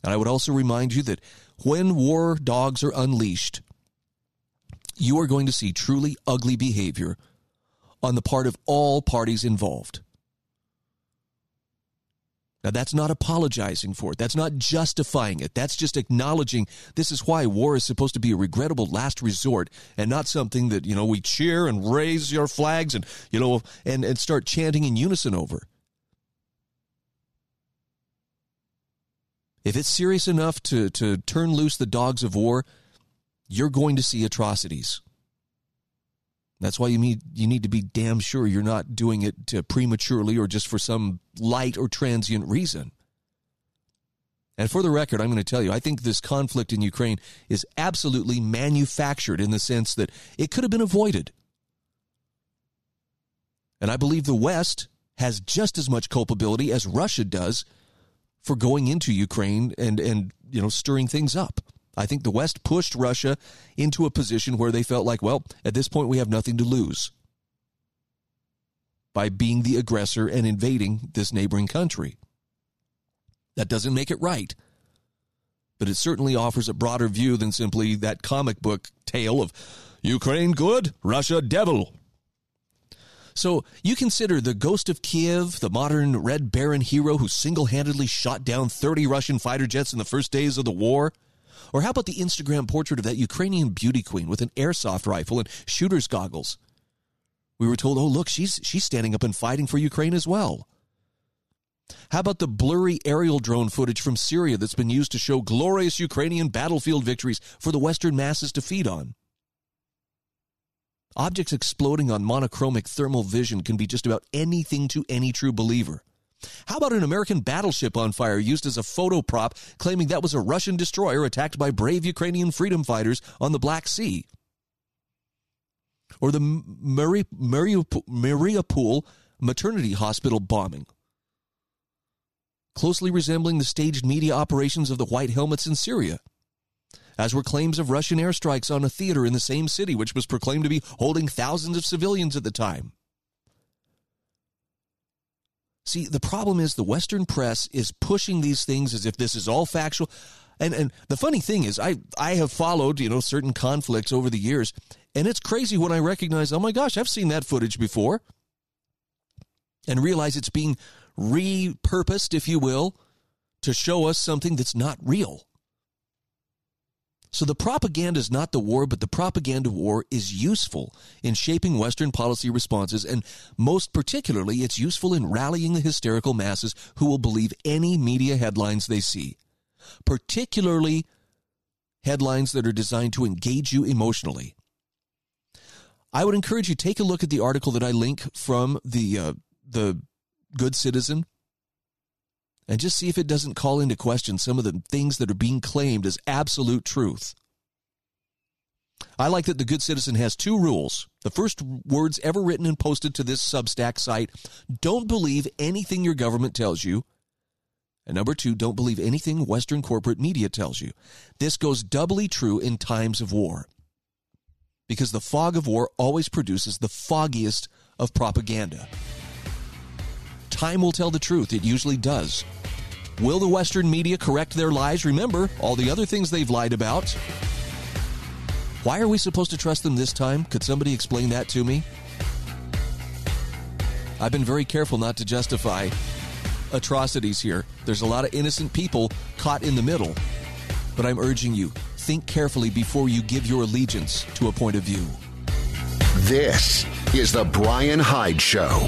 And I would also remind you that when war dogs are unleashed, you are going to see truly ugly behavior on the part of all parties involved. Now, that's not apologizing for it. That's not justifying it. That's just acknowledging this is why war is supposed to be a regrettable last resort and not something that, you know, we cheer and raise your flags and, you know, and, and start chanting in unison over. If it's serious enough to, to turn loose the dogs of war, you're going to see atrocities. That's why you need you need to be damn sure you're not doing it prematurely or just for some light or transient reason. And for the record, I'm going to tell you, I think this conflict in Ukraine is absolutely manufactured in the sense that it could have been avoided. And I believe the West has just as much culpability as Russia does for going into Ukraine and and you know stirring things up. I think the West pushed Russia into a position where they felt like, well, at this point, we have nothing to lose by being the aggressor and invading this neighboring country. That doesn't make it right, but it certainly offers a broader view than simply that comic book tale of Ukraine good, Russia devil. So you consider the ghost of Kiev, the modern Red Baron hero who single handedly shot down 30 Russian fighter jets in the first days of the war? Or how about the Instagram portrait of that Ukrainian beauty queen with an airsoft rifle and shooter's goggles? We were told, oh, look, she's, she's standing up and fighting for Ukraine as well. How about the blurry aerial drone footage from Syria that's been used to show glorious Ukrainian battlefield victories for the Western masses to feed on? Objects exploding on monochromic thermal vision can be just about anything to any true believer. How about an American battleship on fire used as a photo prop, claiming that was a Russian destroyer attacked by brave Ukrainian freedom fighters on the Black Sea? Or the Mari- Mariupol maternity hospital bombing, closely resembling the staged media operations of the White Helmets in Syria as were claims of Russian airstrikes on a theater in the same city, which was proclaimed to be holding thousands of civilians at the time. See, the problem is the Western press is pushing these things as if this is all factual. And and the funny thing is, I I have followed you know certain conflicts over the years, and it's crazy when I recognize, oh my gosh, I've seen that footage before, and realize it's being repurposed, if you will, to show us something that's not real. So the propaganda is not the war, but the propaganda war is useful in shaping Western policy responses, and most particularly, it's useful in rallying the hysterical masses who will believe any media headlines they see, particularly headlines that are designed to engage you emotionally. I would encourage you take a look at the article that I link from the uh, the Good Citizen and just see if it doesn't call into question some of the things that are being claimed as absolute truth. I like that the Good Citizen has two rules. The first words ever written and posted to this Substack site don't believe anything your government tells you. And number two, don't believe anything Western corporate media tells you. This goes doubly true in times of war. Because the fog of war always produces the foggiest of propaganda. Time will tell the truth. It usually does. Will the Western media correct their lies? Remember all the other things they've lied about. Why are we supposed to trust them this time? Could somebody explain that to me? I've been very careful not to justify atrocities here. There's a lot of innocent people caught in the middle. But I'm urging you, think carefully before you give your allegiance to a point of view. This is The Brian Hyde Show.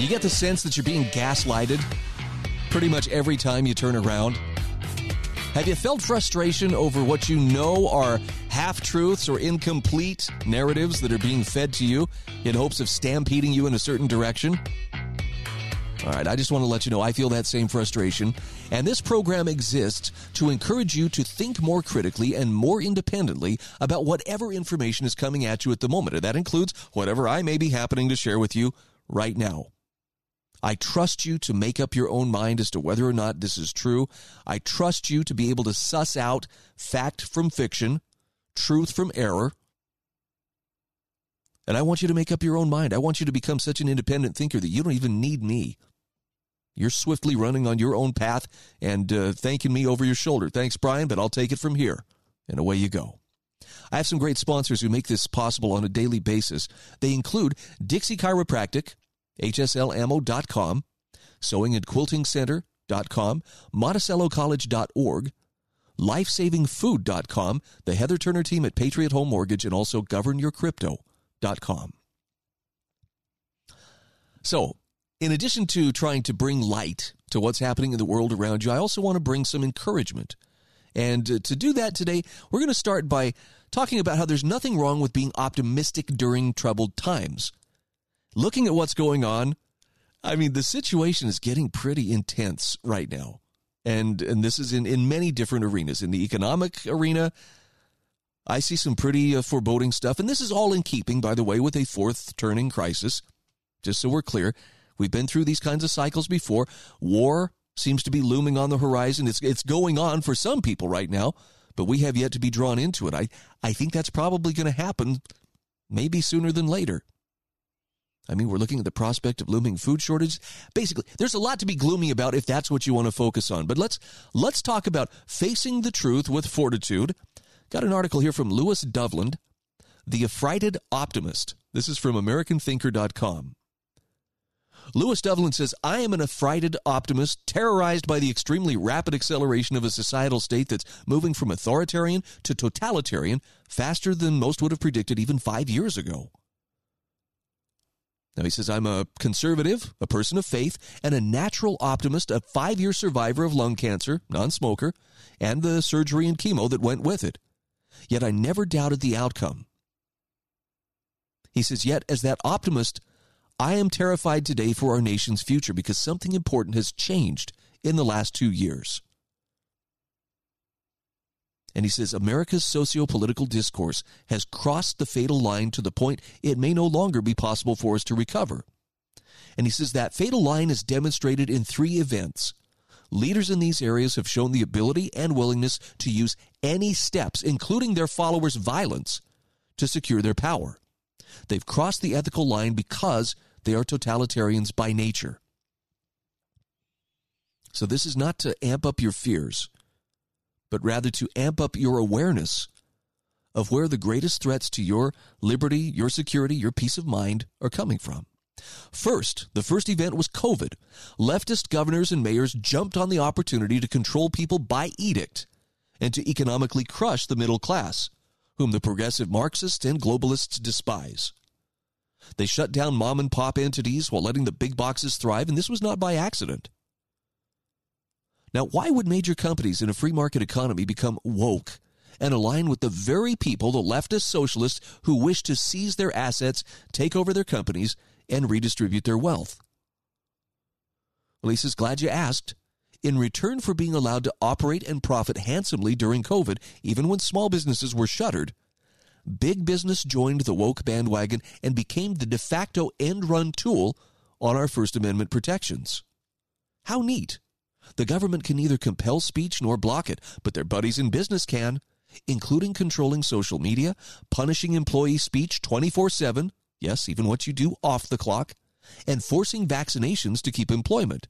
You get the sense that you're being gaslighted pretty much every time you turn around. Have you felt frustration over what you know are half truths or incomplete narratives that are being fed to you in hopes of stampeding you in a certain direction? All right, I just want to let you know I feel that same frustration. And this program exists to encourage you to think more critically and more independently about whatever information is coming at you at the moment. And that includes whatever I may be happening to share with you right now. I trust you to make up your own mind as to whether or not this is true. I trust you to be able to suss out fact from fiction, truth from error. And I want you to make up your own mind. I want you to become such an independent thinker that you don't even need me. You're swiftly running on your own path and uh, thanking me over your shoulder. Thanks, Brian, but I'll take it from here. And away you go. I have some great sponsors who make this possible on a daily basis. They include Dixie Chiropractic, hslammo.com, sewingandquiltingcenter.com, monticellocollege.org, lifesavingfood.com, the Heather Turner team at Patriot Home Mortgage, and also governyourcrypto.com. So, in addition to trying to bring light to what's happening in the world around you, I also want to bring some encouragement. And uh, to do that today, we're going to start by talking about how there's nothing wrong with being optimistic during troubled times looking at what's going on, I mean, the situation is getting pretty intense right now. And, and this is in, in many different arenas. In the economic arena, I see some pretty uh, foreboding stuff, and this is all in keeping, by the way, with a fourth turning crisis. Just so we're clear, we've been through these kinds of cycles before. War seems to be looming on the horizon. It's it's going on for some people right now, but we have yet to be drawn into it. I I think that's probably going to happen, maybe sooner than later. I mean, we're looking at the prospect of looming food shortage. Basically, there's a lot to be gloomy about if that's what you want to focus on. But let's let's talk about facing the truth with fortitude. Got an article here from Lewis Dovland, The Affrighted Optimist. This is from AmericanThinker.com. Lewis Dovland says, I am an affrighted optimist, terrorized by the extremely rapid acceleration of a societal state that's moving from authoritarian to totalitarian faster than most would have predicted even five years ago. Now he says, I'm a conservative, a person of faith, and a natural optimist, a five year survivor of lung cancer, non smoker, and the surgery and chemo that went with it. Yet I never doubted the outcome. He says, Yet as that optimist, I am terrified today for our nation's future because something important has changed in the last two years. And he says America's socio political discourse has crossed the fatal line to the point it may no longer be possible for us to recover. And he says that fatal line is demonstrated in three events. Leaders in these areas have shown the ability and willingness to use any steps, including their followers' violence, to secure their power. They've crossed the ethical line because they are totalitarians by nature. So, this is not to amp up your fears but rather to amp up your awareness of where the greatest threats to your liberty, your security, your peace of mind are coming from. First, the first event was COVID. Leftist governors and mayors jumped on the opportunity to control people by edict and to economically crush the middle class, whom the progressive Marxists and globalists despise. They shut down mom and pop entities while letting the big boxes thrive, and this was not by accident. Now, why would major companies in a free market economy become woke and align with the very people, the leftist socialists, who wish to seize their assets, take over their companies, and redistribute their wealth? Well, glad you asked. In return for being allowed to operate and profit handsomely during COVID, even when small businesses were shuttered, big business joined the woke bandwagon and became the de facto end run tool on our First Amendment protections. How neat! The government can neither compel speech nor block it, but their buddies in business can, including controlling social media, punishing employee speech 24 7, yes, even what you do off the clock, and forcing vaccinations to keep employment.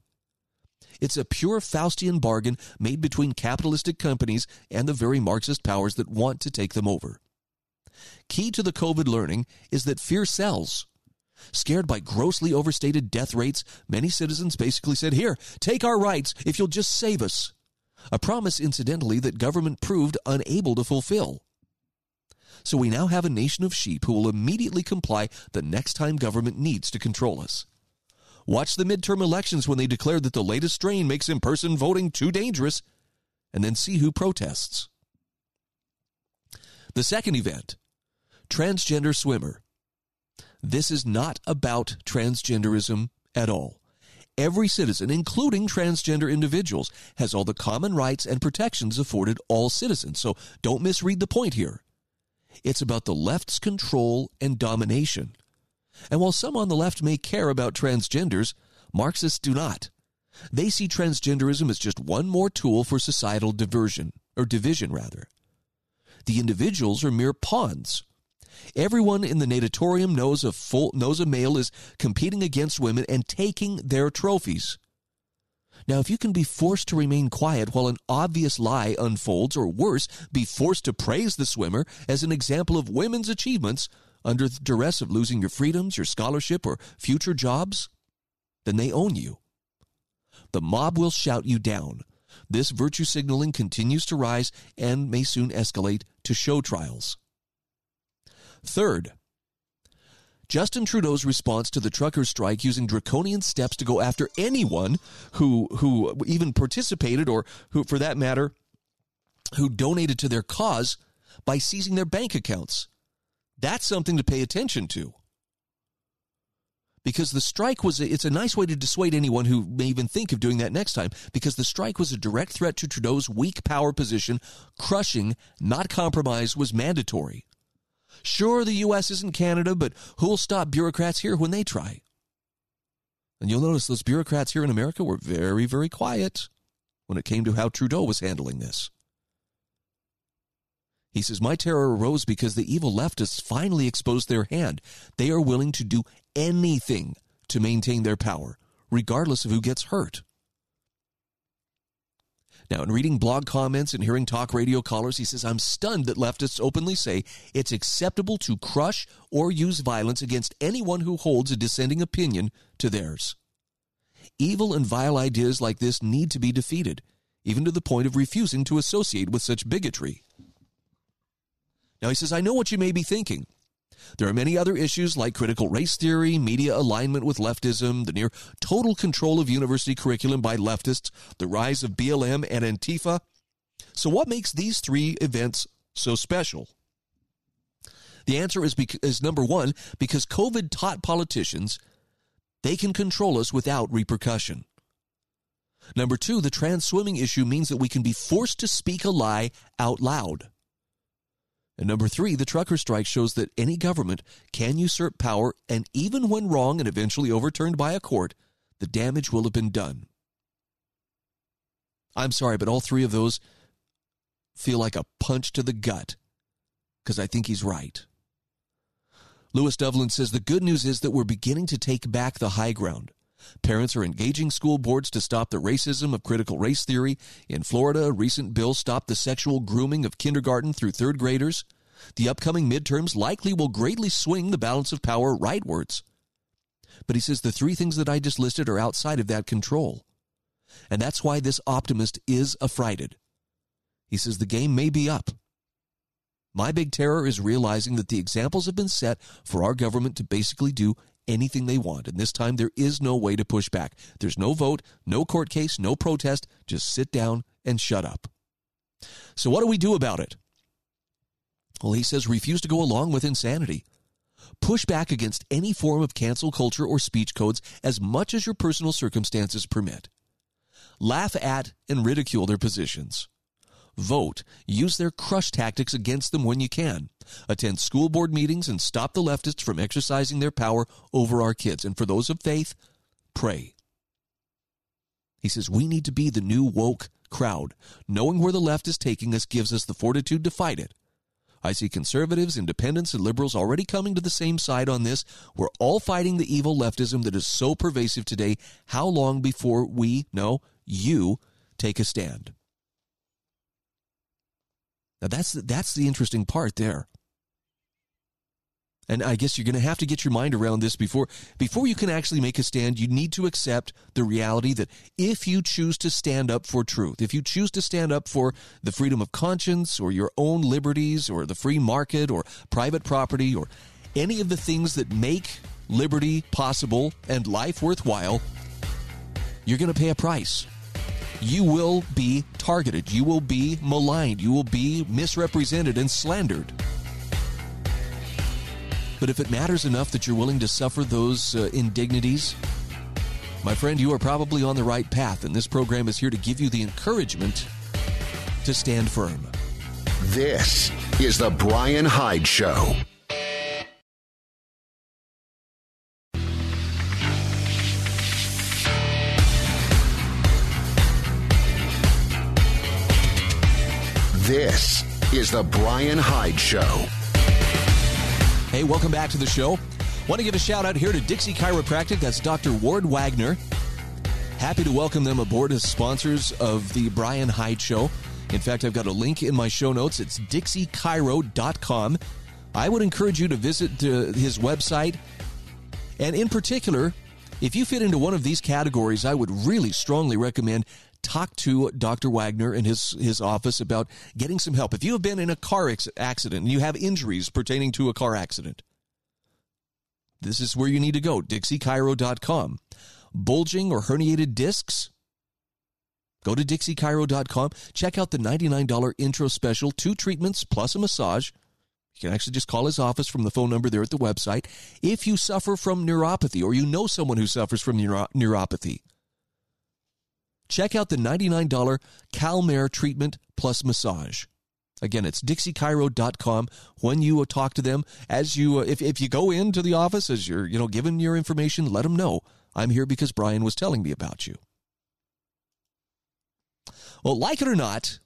It's a pure Faustian bargain made between capitalistic companies and the very Marxist powers that want to take them over. Key to the COVID learning is that fear sells. Scared by grossly overstated death rates, many citizens basically said, Here, take our rights if you'll just save us. A promise, incidentally, that government proved unable to fulfill. So we now have a nation of sheep who will immediately comply the next time government needs to control us. Watch the midterm elections when they declare that the latest strain makes in person voting too dangerous, and then see who protests. The second event transgender swimmer this is not about transgenderism at all. Every citizen, including transgender individuals, has all the common rights and protections afforded all citizens. So don't misread the point here. It's about the left's control and domination. And while some on the left may care about transgenders, Marxists do not. They see transgenderism as just one more tool for societal diversion, or division rather. The individuals are mere pawns Everyone in the natatorium knows a full knows a male is competing against women and taking their trophies. Now, if you can be forced to remain quiet while an obvious lie unfolds, or worse, be forced to praise the swimmer as an example of women's achievements under the duress of losing your freedoms, your scholarship, or future jobs, then they own you. The mob will shout you down. This virtue signaling continues to rise and may soon escalate to show trials. Third, Justin Trudeau's response to the trucker strike using draconian steps to go after anyone who who even participated or who for that matter who donated to their cause by seizing their bank accounts. That's something to pay attention to. because the strike was a, it's a nice way to dissuade anyone who may even think of doing that next time because the strike was a direct threat to Trudeau's weak power position crushing not compromise was mandatory sure the US isn't Canada but who'll stop bureaucrats here when they try and you'll notice those bureaucrats here in America were very very quiet when it came to how Trudeau was handling this he says, My terror arose because the evil leftists finally exposed their hand. They are willing to do anything to maintain their power, regardless of who gets hurt. Now, in reading blog comments and hearing talk radio callers, he says, I'm stunned that leftists openly say it's acceptable to crush or use violence against anyone who holds a dissenting opinion to theirs. Evil and vile ideas like this need to be defeated, even to the point of refusing to associate with such bigotry. Now, he says, I know what you may be thinking. There are many other issues like critical race theory, media alignment with leftism, the near total control of university curriculum by leftists, the rise of BLM and Antifa. So, what makes these three events so special? The answer is, because, is number one, because COVID taught politicians they can control us without repercussion. Number two, the trans swimming issue means that we can be forced to speak a lie out loud. And number three, the trucker strike shows that any government can usurp power, and even when wrong and eventually overturned by a court, the damage will have been done. I'm sorry, but all three of those feel like a punch to the gut because I think he's right. Lewis Devlin says the good news is that we're beginning to take back the high ground. Parents are engaging school boards to stop the racism of critical race theory. In Florida, a recent bill stopped the sexual grooming of kindergarten through third graders. The upcoming midterms likely will greatly swing the balance of power rightwards. But he says the three things that I just listed are outside of that control. And that's why this optimist is affrighted. He says the game may be up. My big terror is realizing that the examples have been set for our government to basically do anything they want. And this time there is no way to push back. There's no vote, no court case, no protest. Just sit down and shut up. So, what do we do about it? Well, he says refuse to go along with insanity. Push back against any form of cancel culture or speech codes as much as your personal circumstances permit. Laugh at and ridicule their positions. Vote. Use their crush tactics against them when you can. Attend school board meetings and stop the leftists from exercising their power over our kids. And for those of faith, pray. He says we need to be the new woke crowd. Knowing where the left is taking us gives us the fortitude to fight it. I see conservatives, independents, and liberals already coming to the same side on this. We're all fighting the evil leftism that is so pervasive today. How long before we, no, you, take a stand? Now that's that's the interesting part there. And I guess you're going to have to get your mind around this before before you can actually make a stand. You need to accept the reality that if you choose to stand up for truth, if you choose to stand up for the freedom of conscience or your own liberties or the free market or private property or any of the things that make liberty possible and life worthwhile, you're going to pay a price you will be targeted. You will be maligned. You will be misrepresented and slandered. But if it matters enough that you're willing to suffer those uh, indignities, my friend, you are probably on the right path, and this program is here to give you the encouragement to stand firm. This is The Brian Hyde Show. This is the Brian Hyde Show. Hey, welcome back to the show. Want to give a shout out here to Dixie Chiropractic. That's Dr. Ward Wagner. Happy to welcome them aboard as sponsors of the Brian Hyde Show. In fact, I've got a link in my show notes. It's dixiechiro.com. I would encourage you to visit uh, his website. And in particular, if you fit into one of these categories, I would really strongly recommend talk to Dr. Wagner in his, his office about getting some help. If you have been in a car accident and you have injuries pertaining to a car accident, this is where you need to go dixiechiro.com. Bulging or herniated discs? Go to dixiechiro.com. Check out the $99 intro special, two treatments plus a massage. You can actually just call his office from the phone number there at the website. If you suffer from neuropathy or you know someone who suffers from neuro- neuropathy, check out the $99 Calmare treatment plus massage. Again, it's dixiechiro.com. When you talk to them, as you, uh, if, if you go into the office, as you're, you know, given your information, let them know I'm here because Brian was telling me about you. Well, like it or not,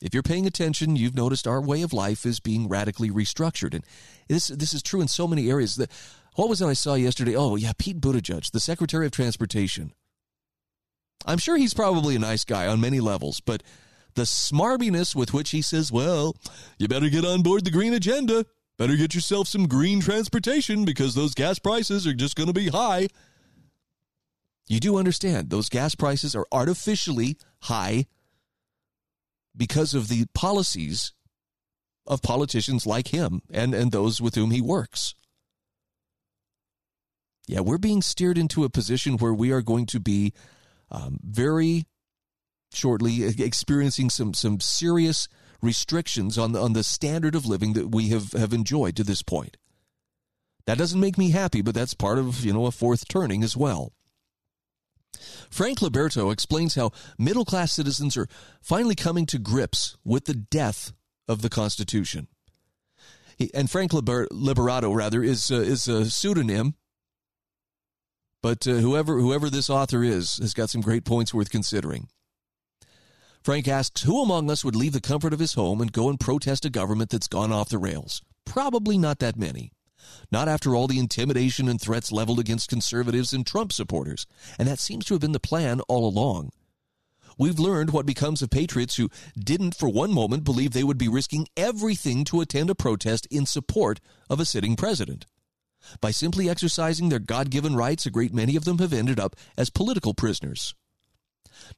if you're paying attention, you've noticed our way of life is being radically restructured. And this, this is true in so many areas. That, what was it I saw yesterday? Oh, yeah, Pete Buttigieg, the Secretary of Transportation. I'm sure he's probably a nice guy on many levels, but the smarminess with which he says, well, you better get on board the green agenda. Better get yourself some green transportation because those gas prices are just going to be high. You do understand those gas prices are artificially high because of the policies of politicians like him and, and those with whom he works. Yeah, we're being steered into a position where we are going to be um, very shortly experiencing some some serious restrictions on the on the standard of living that we have have enjoyed to this point. That doesn't make me happy, but that's part of, you know, a fourth turning as well. Frank Liberto explains how middle class citizens are finally coming to grips with the death of the Constitution. and Frank Liber- Liberato, rather, is uh, is a pseudonym, but uh, whoever whoever this author is has got some great points worth considering. Frank asks Who among us would leave the comfort of his home and go and protest a government that's gone off the rails? Probably not that many. Not after all the intimidation and threats leveled against conservatives and Trump supporters. And that seems to have been the plan all along. We've learned what becomes of patriots who didn't for one moment believe they would be risking everything to attend a protest in support of a sitting president. By simply exercising their God given rights, a great many of them have ended up as political prisoners.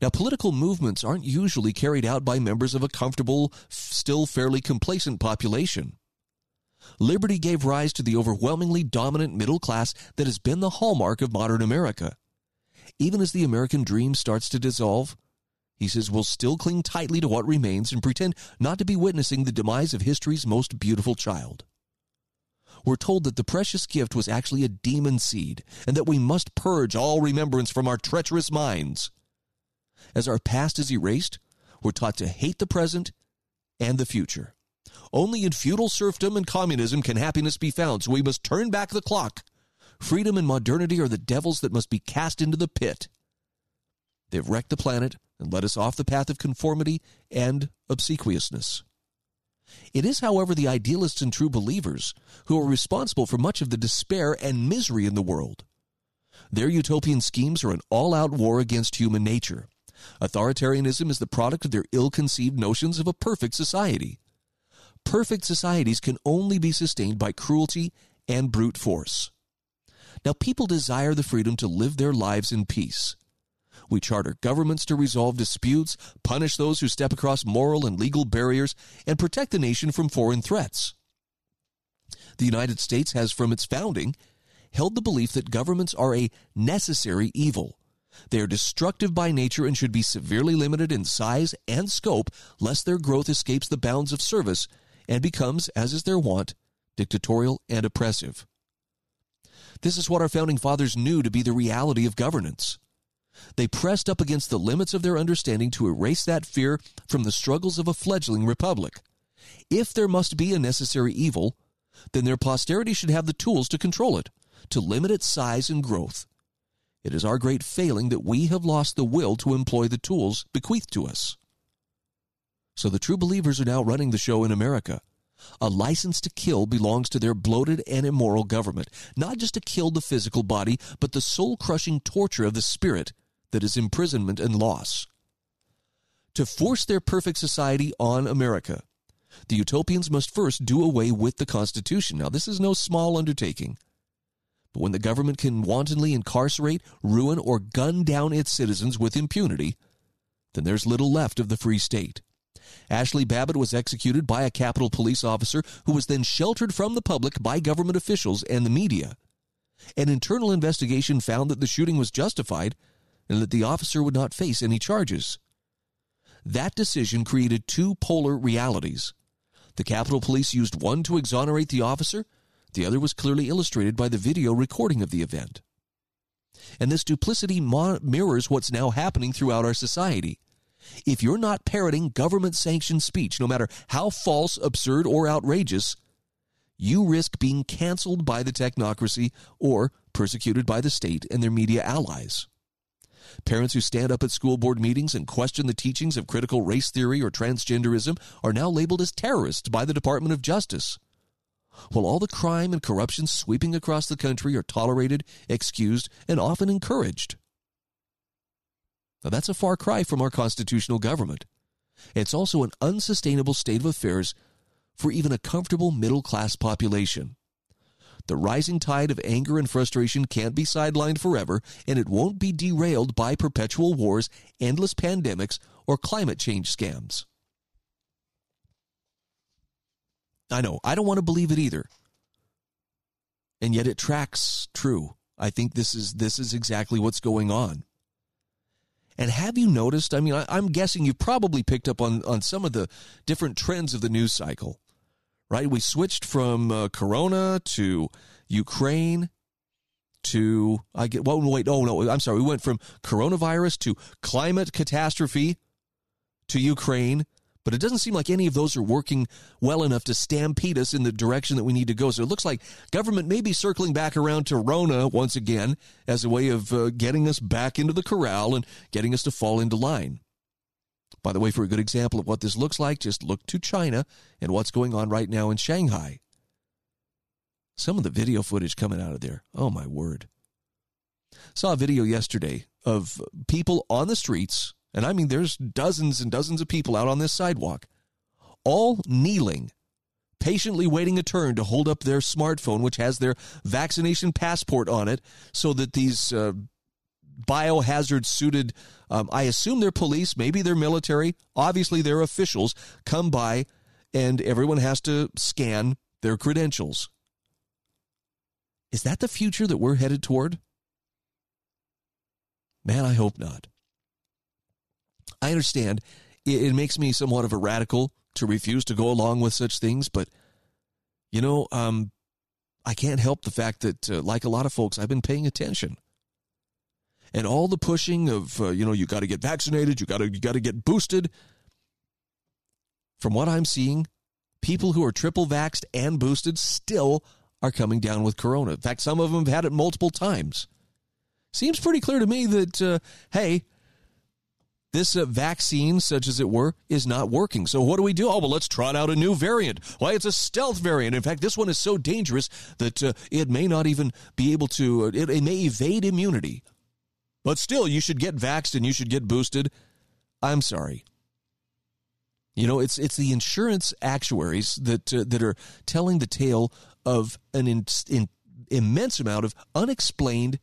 Now, political movements aren't usually carried out by members of a comfortable, still fairly complacent population. Liberty gave rise to the overwhelmingly dominant middle class that has been the hallmark of modern America. Even as the American dream starts to dissolve, he says we'll still cling tightly to what remains and pretend not to be witnessing the demise of history's most beautiful child. We're told that the precious gift was actually a demon seed and that we must purge all remembrance from our treacherous minds. As our past is erased, we're taught to hate the present and the future. Only in feudal serfdom and communism can happiness be found, so we must turn back the clock. Freedom and modernity are the devils that must be cast into the pit. They've wrecked the planet and led us off the path of conformity and obsequiousness. It is, however, the idealists and true believers who are responsible for much of the despair and misery in the world. Their utopian schemes are an all out war against human nature. Authoritarianism is the product of their ill conceived notions of a perfect society. Perfect societies can only be sustained by cruelty and brute force. Now, people desire the freedom to live their lives in peace. We charter governments to resolve disputes, punish those who step across moral and legal barriers, and protect the nation from foreign threats. The United States has, from its founding, held the belief that governments are a necessary evil they are destructive by nature and should be severely limited in size and scope, lest their growth escapes the bounds of service and becomes, as is their wont, dictatorial and oppressive. This is what our founding fathers knew to be the reality of governance. They pressed up against the limits of their understanding to erase that fear from the struggles of a fledgling republic. If there must be a necessary evil, then their posterity should have the tools to control it, to limit its size and growth. It is our great failing that we have lost the will to employ the tools bequeathed to us. So the true believers are now running the show in America. A license to kill belongs to their bloated and immoral government, not just to kill the physical body, but the soul crushing torture of the spirit that is imprisonment and loss. To force their perfect society on America, the utopians must first do away with the Constitution. Now, this is no small undertaking. But when the government can wantonly incarcerate, ruin, or gun down its citizens with impunity, then there's little left of the free state. Ashli Babbitt was executed by a Capitol police officer who was then sheltered from the public by government officials and the media. An internal investigation found that the shooting was justified and that the officer would not face any charges. That decision created two polar realities The Capitol Police used one to exonerate the officer, the other was clearly illustrated by the video recording of the event. And this duplicity mirrors what's now happening throughout our society. If you're not parroting government sanctioned speech, no matter how false, absurd, or outrageous, you risk being canceled by the technocracy or persecuted by the state and their media allies. Parents who stand up at school board meetings and question the teachings of critical race theory or transgenderism are now labeled as terrorists by the Department of Justice. While all the crime and corruption sweeping across the country are tolerated, excused, and often encouraged. Now, that's a far cry from our constitutional government. It's also an unsustainable state of affairs for even a comfortable middle class population. The rising tide of anger and frustration can't be sidelined forever, and it won't be derailed by perpetual wars, endless pandemics, or climate change scams. I know, I don't want to believe it either. And yet it tracks true. I think this is this is exactly what's going on. And have you noticed? I mean, I, am guessing you've probably picked up on on some of the different trends of the news cycle, right? We switched from uh, Corona to Ukraine to I get. Well, wait, oh no, I'm sorry. We went from coronavirus to climate catastrophe to Ukraine but it doesn't seem like any of those are working well enough to stampede us in the direction that we need to go. So it looks like government may be circling back around to Rona once again as a way of uh, getting us back into the corral and getting us to fall into line. By the way, for a good example of what this looks like, just look to China and what's going on right now in Shanghai. Some of the video footage coming out of there, oh my word. Saw a video yesterday of people on the streets and I mean there's dozens and dozens of people out on this sidewalk, all kneeling, patiently waiting a turn to hold up their smartphone, which has their vaccination passport on it, so that these uh, biohazard suited, um, I assume they're police, maybe they're military, obviously they're officials, come by and everyone has to scan their credentials. Is that the future that we're headed toward? Man, I hope not. I understand it, it, makes me somewhat of a radical to refuse to go along with such things, but you know, um, I can't help the fact that, uh, like a lot of folks, I've been paying attention. And all the pushing of, uh, you know, you got to get vaccinated, you got to you got to get boosted. From what I'm seeing, people who are triple vaxxed and boosted still are coming down with corona. In fact, some of them have had it multiple times. Seems pretty clear to me that, uh, hey, this uh, vaccine, such as it were, is not working. So what do we do? Oh, well, let's trot out a new variant. Why, it's a stealth variant. In fact, this one is so dangerous that uh, it may not even be able to, uh, it, it, may evade immunity. But still, you should get vaxxed and you should get boosted. I'm sorry. You know, it's it's the insurance actuaries that uh, that are telling the tale of an in, in, immense amount of unexplained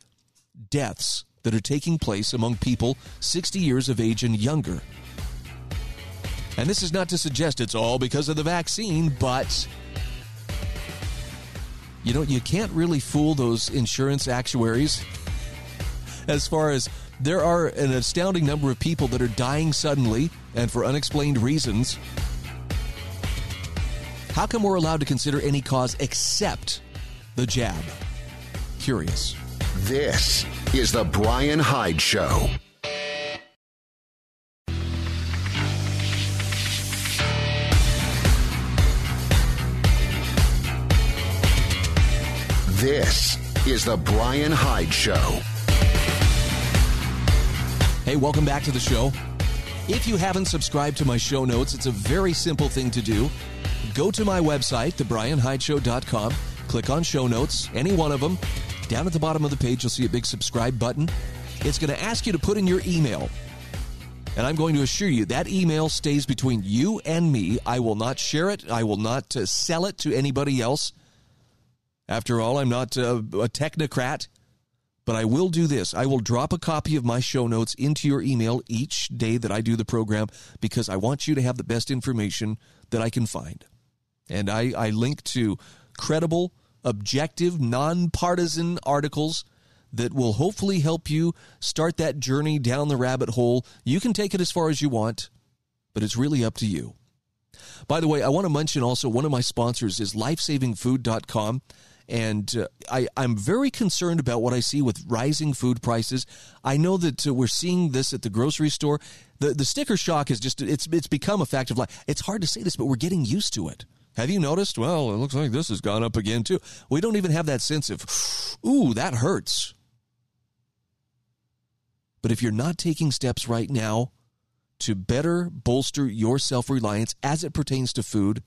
deaths that are taking place among people 60 years of age and younger. And this is not to suggest it's all because of the vaccine, but you know, you can't really fool those insurance actuaries as far as there are an astounding number of people that are dying suddenly and for unexplained reasons. How come we're allowed to consider any cause except the jab? Curious. This is The Brian Hyde Show. This is The Brian Hyde Show. Hey, welcome back to the show. If you haven't subscribed to my show notes, it's a very simple thing to do. Go to my website, thebrianhydeshow.com, click on show notes, any one of them, down at the bottom of the page, you'll see a big subscribe button. It's going to ask you to put in your email. And I'm going to assure you that email stays between you and me. I will not share it, I will not uh, sell it to anybody else. After all, I'm not uh, a technocrat. But I will do this. I will drop a copy of my show notes into your email each day that I do the program because I want you to have the best information that I can find. And I, I link to credible, objective, nonpartisan articles that will hopefully help you start that journey down the rabbit hole. You can take it as far as you want, but it's really up to you. By the way, I want to mention also one of my sponsors is lifesavingfood.com. And uh, I, I'm very concerned about what I see with rising food prices. I know that uh, we're seeing this at the grocery store. The, the sticker shock is just, it's, it's become a fact of life. It's hard to say this, but we're getting used to it. Have you noticed? Well, it looks like this has gone up again too. We don't even have that sense of, ooh, that hurts. But if you're not taking steps right now to better bolster your self reliance as it pertains to food,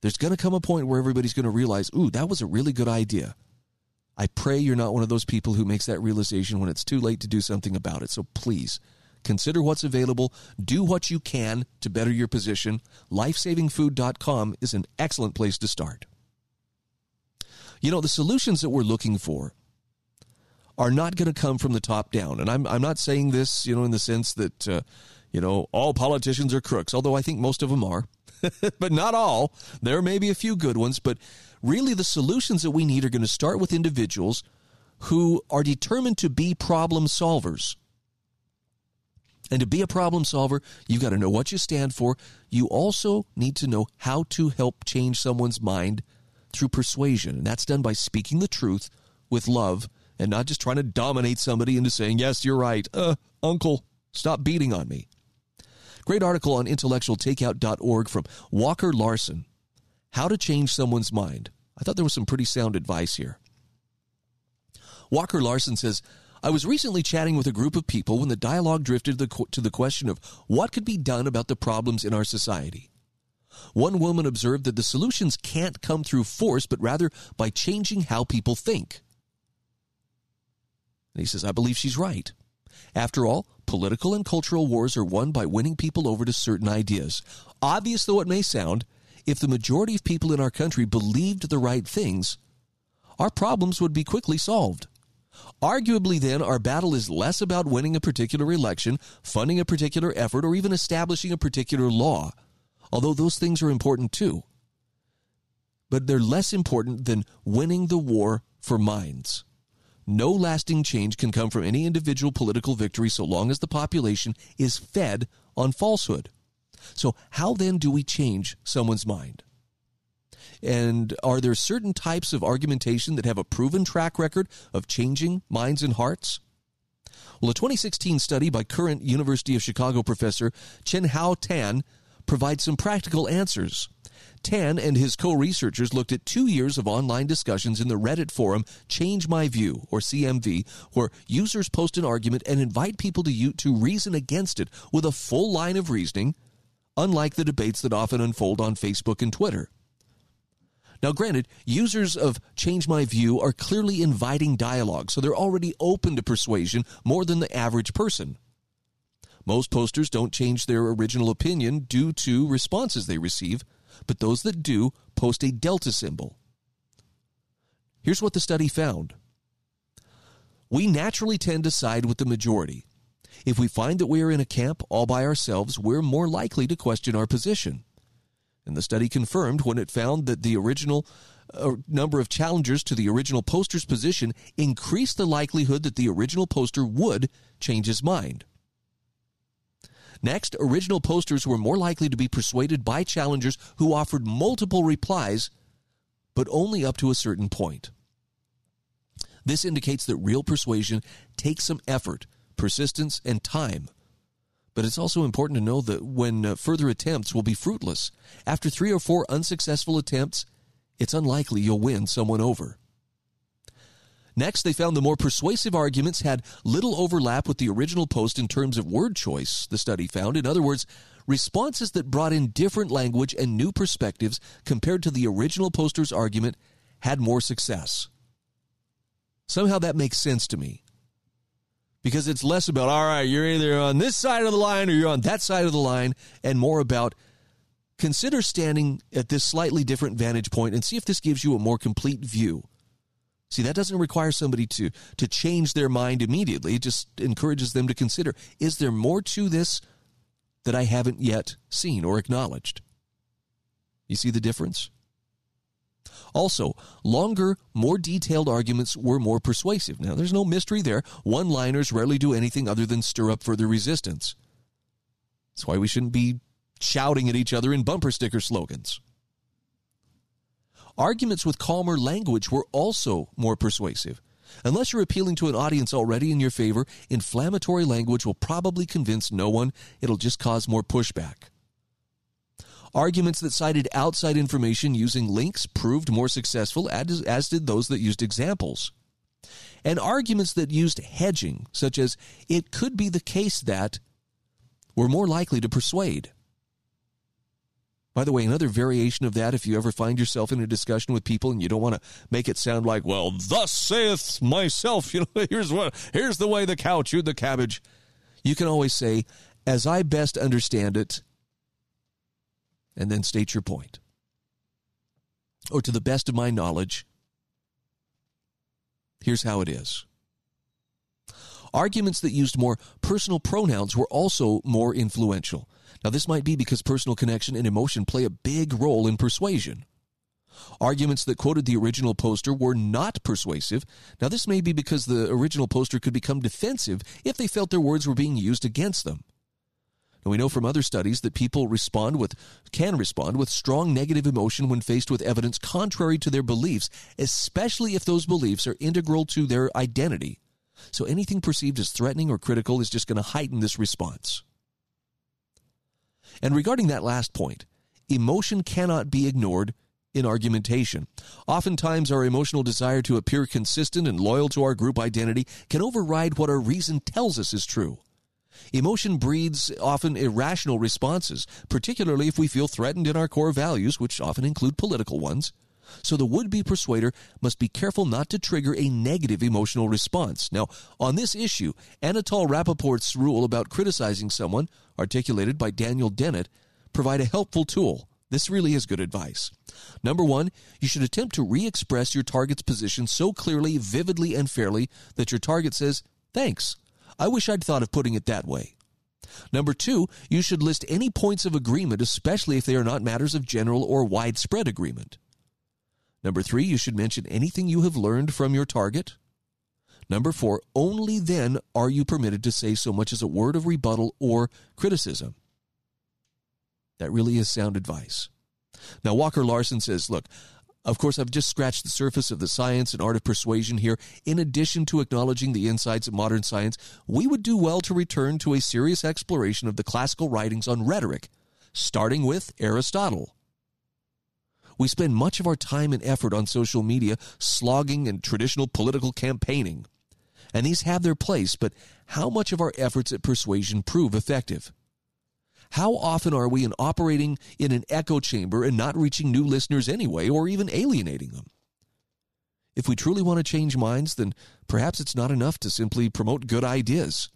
there's going to come a point where everybody's going to realize, ooh, that was a really good idea. I pray you're not one of those people who makes that realization when it's too late to do something about it. So please consider what's available, do what you can to better your position. Lifesavingfood.com is an excellent place to start. You know, the solutions that we're looking for are not going to come from the top down. And I'm, I'm not saying this, you know, in the sense that, uh, you know, all politicians are crooks, although I think most of them are. but not all. There may be a few good ones, but really the solutions that we need are going to start with individuals who are determined to be problem solvers. And to be a problem solver, you've got to know what you stand for. You also need to know how to help change someone's mind through persuasion. And that's done by speaking the truth with love and not just trying to dominate somebody into saying, Yes, you're right. Uh, uncle, stop beating on me. Great article on intellectualtakeout.org from Walker Larson How to Change Someone's Mind. I thought there was some pretty sound advice here. Walker Larson says, I was recently chatting with a group of people when the dialogue drifted to the, question of what could be done about the problems in our society. One woman observed that the solutions can't come through force, but rather by changing how people think. And he says, I believe she's right. After all, political and cultural wars are won by winning people over to certain ideas. Obvious though it may sound, if the majority of people in our country believed the right things, our problems would be quickly solved. Arguably, then, our battle is less about winning a particular election, funding a particular effort, or even establishing a particular law, although those things are important too. But they're less important than winning the war for minds. No lasting change can come from any individual political victory so long as the population is fed on falsehood. So, how then do we change someone's mind? And are there certain types of argumentation that have a proven track record of changing minds and hearts? Well, a 2016 study by current University of Chicago professor Chen Hao Tan provides some practical answers. Tan and his co researchers looked at two years of online discussions in the Reddit forum Change My View, or CMV, where users post an argument and invite people to, to reason against it with a full line of reasoning, unlike the debates that often unfold on Facebook and Twitter. Now, granted, users of Change My View are clearly inviting dialogue, so they're already open to persuasion more than the average person. Most posters don't change their original opinion due to responses they receive, but those that do post a delta symbol. Here's what the study found we naturally tend to side with the majority. If we find that we are in a camp all by ourselves, we're more likely to question our position. And the study confirmed when it found that the original uh, number of challengers to the original poster's position increased the likelihood that the original poster would change his mind. Next, original posters were more likely to be persuaded by challengers who offered multiple replies, but only up to a certain point. This indicates that real persuasion takes some effort, persistence, and time. But it's also important to know that when uh, further attempts will be fruitless, after three or four unsuccessful attempts, it's unlikely you'll win someone over. Next, they found the more persuasive arguments had little overlap with the original post in terms of word choice, the study found. In other words, responses that brought in different language and new perspectives compared to the original poster's argument had more success. Somehow that makes sense to me. Because it's less about, all right, you're either on this side of the line or you're on that side of the line, and more about consider standing at this slightly different vantage point and see if this gives you a more complete view See, that doesn't require somebody to, to change their mind immediately. It just encourages them to consider is there more to this that I haven't yet seen or acknowledged? You see the difference? Also, longer, more detailed arguments were more persuasive. Now, there's no mystery there. One liners rarely do anything other than stir up further resistance. That's why we shouldn't be shouting at each other in bumper sticker slogans. Arguments with calmer language were also more persuasive. Unless you're appealing to an audience already in your favor, inflammatory language will probably convince no one. It'll just cause more pushback. Arguments that cited outside information using links proved more successful, as did those that used examples. And arguments that used hedging, such as it could be the case that, were more likely to persuade. By the way, another variation of that, if you ever find yourself in a discussion with people and you don't want to make it sound like, well, thus saith myself, you know, here's what here's the way the cow chewed the cabbage. You can always say, as I best understand it, and then state your point. Or to the best of my knowledge, here's how it is. Arguments that used more personal pronouns were also more influential. Now, this might be because personal connection and emotion play a big role in persuasion. Arguments that quoted the original poster were not persuasive. Now, this may be because the original poster could become defensive if they felt their words were being used against them. Now, we know from other studies that people respond with, can respond with strong negative emotion when faced with evidence contrary to their beliefs, especially if those beliefs are integral to their identity. So anything perceived as threatening or critical is just going to heighten this response. And regarding that last point, emotion cannot be ignored in argumentation. Oftentimes, our emotional desire to appear consistent and loyal to our group identity can override what our reason tells us is true. Emotion breeds often irrational responses, particularly if we feel threatened in our core values, which often include political ones. So the would be persuader must be careful not to trigger a negative emotional response. Now, on this issue, Anatol Rapoport's rule about criticizing someone, articulated by Daniel Dennett, provide a helpful tool. This really is good advice. Number one, you should attempt to re express your target's position so clearly, vividly, and fairly that your target says, Thanks. I wish I'd thought of putting it that way. Number two, you should list any points of agreement, especially if they are not matters of general or widespread agreement. Number three, you should mention anything you have learned from your target. Number four, only then are you permitted to say so much as a word of rebuttal or criticism. That really is sound advice. Now, Walker Larson says, look, of course, I've just scratched the surface of the science and art of persuasion here. In addition to acknowledging the insights of modern science, we would do well to return to a serious exploration of the classical writings on rhetoric, starting with Aristotle. We spend much of our time and effort on social media slogging and traditional political campaigning. And these have their place, but how much of our efforts at persuasion prove effective? How often are we in operating in an echo chamber and not reaching new listeners anyway, or even alienating them? If we truly want to change minds, then perhaps it's not enough to simply promote good ideas.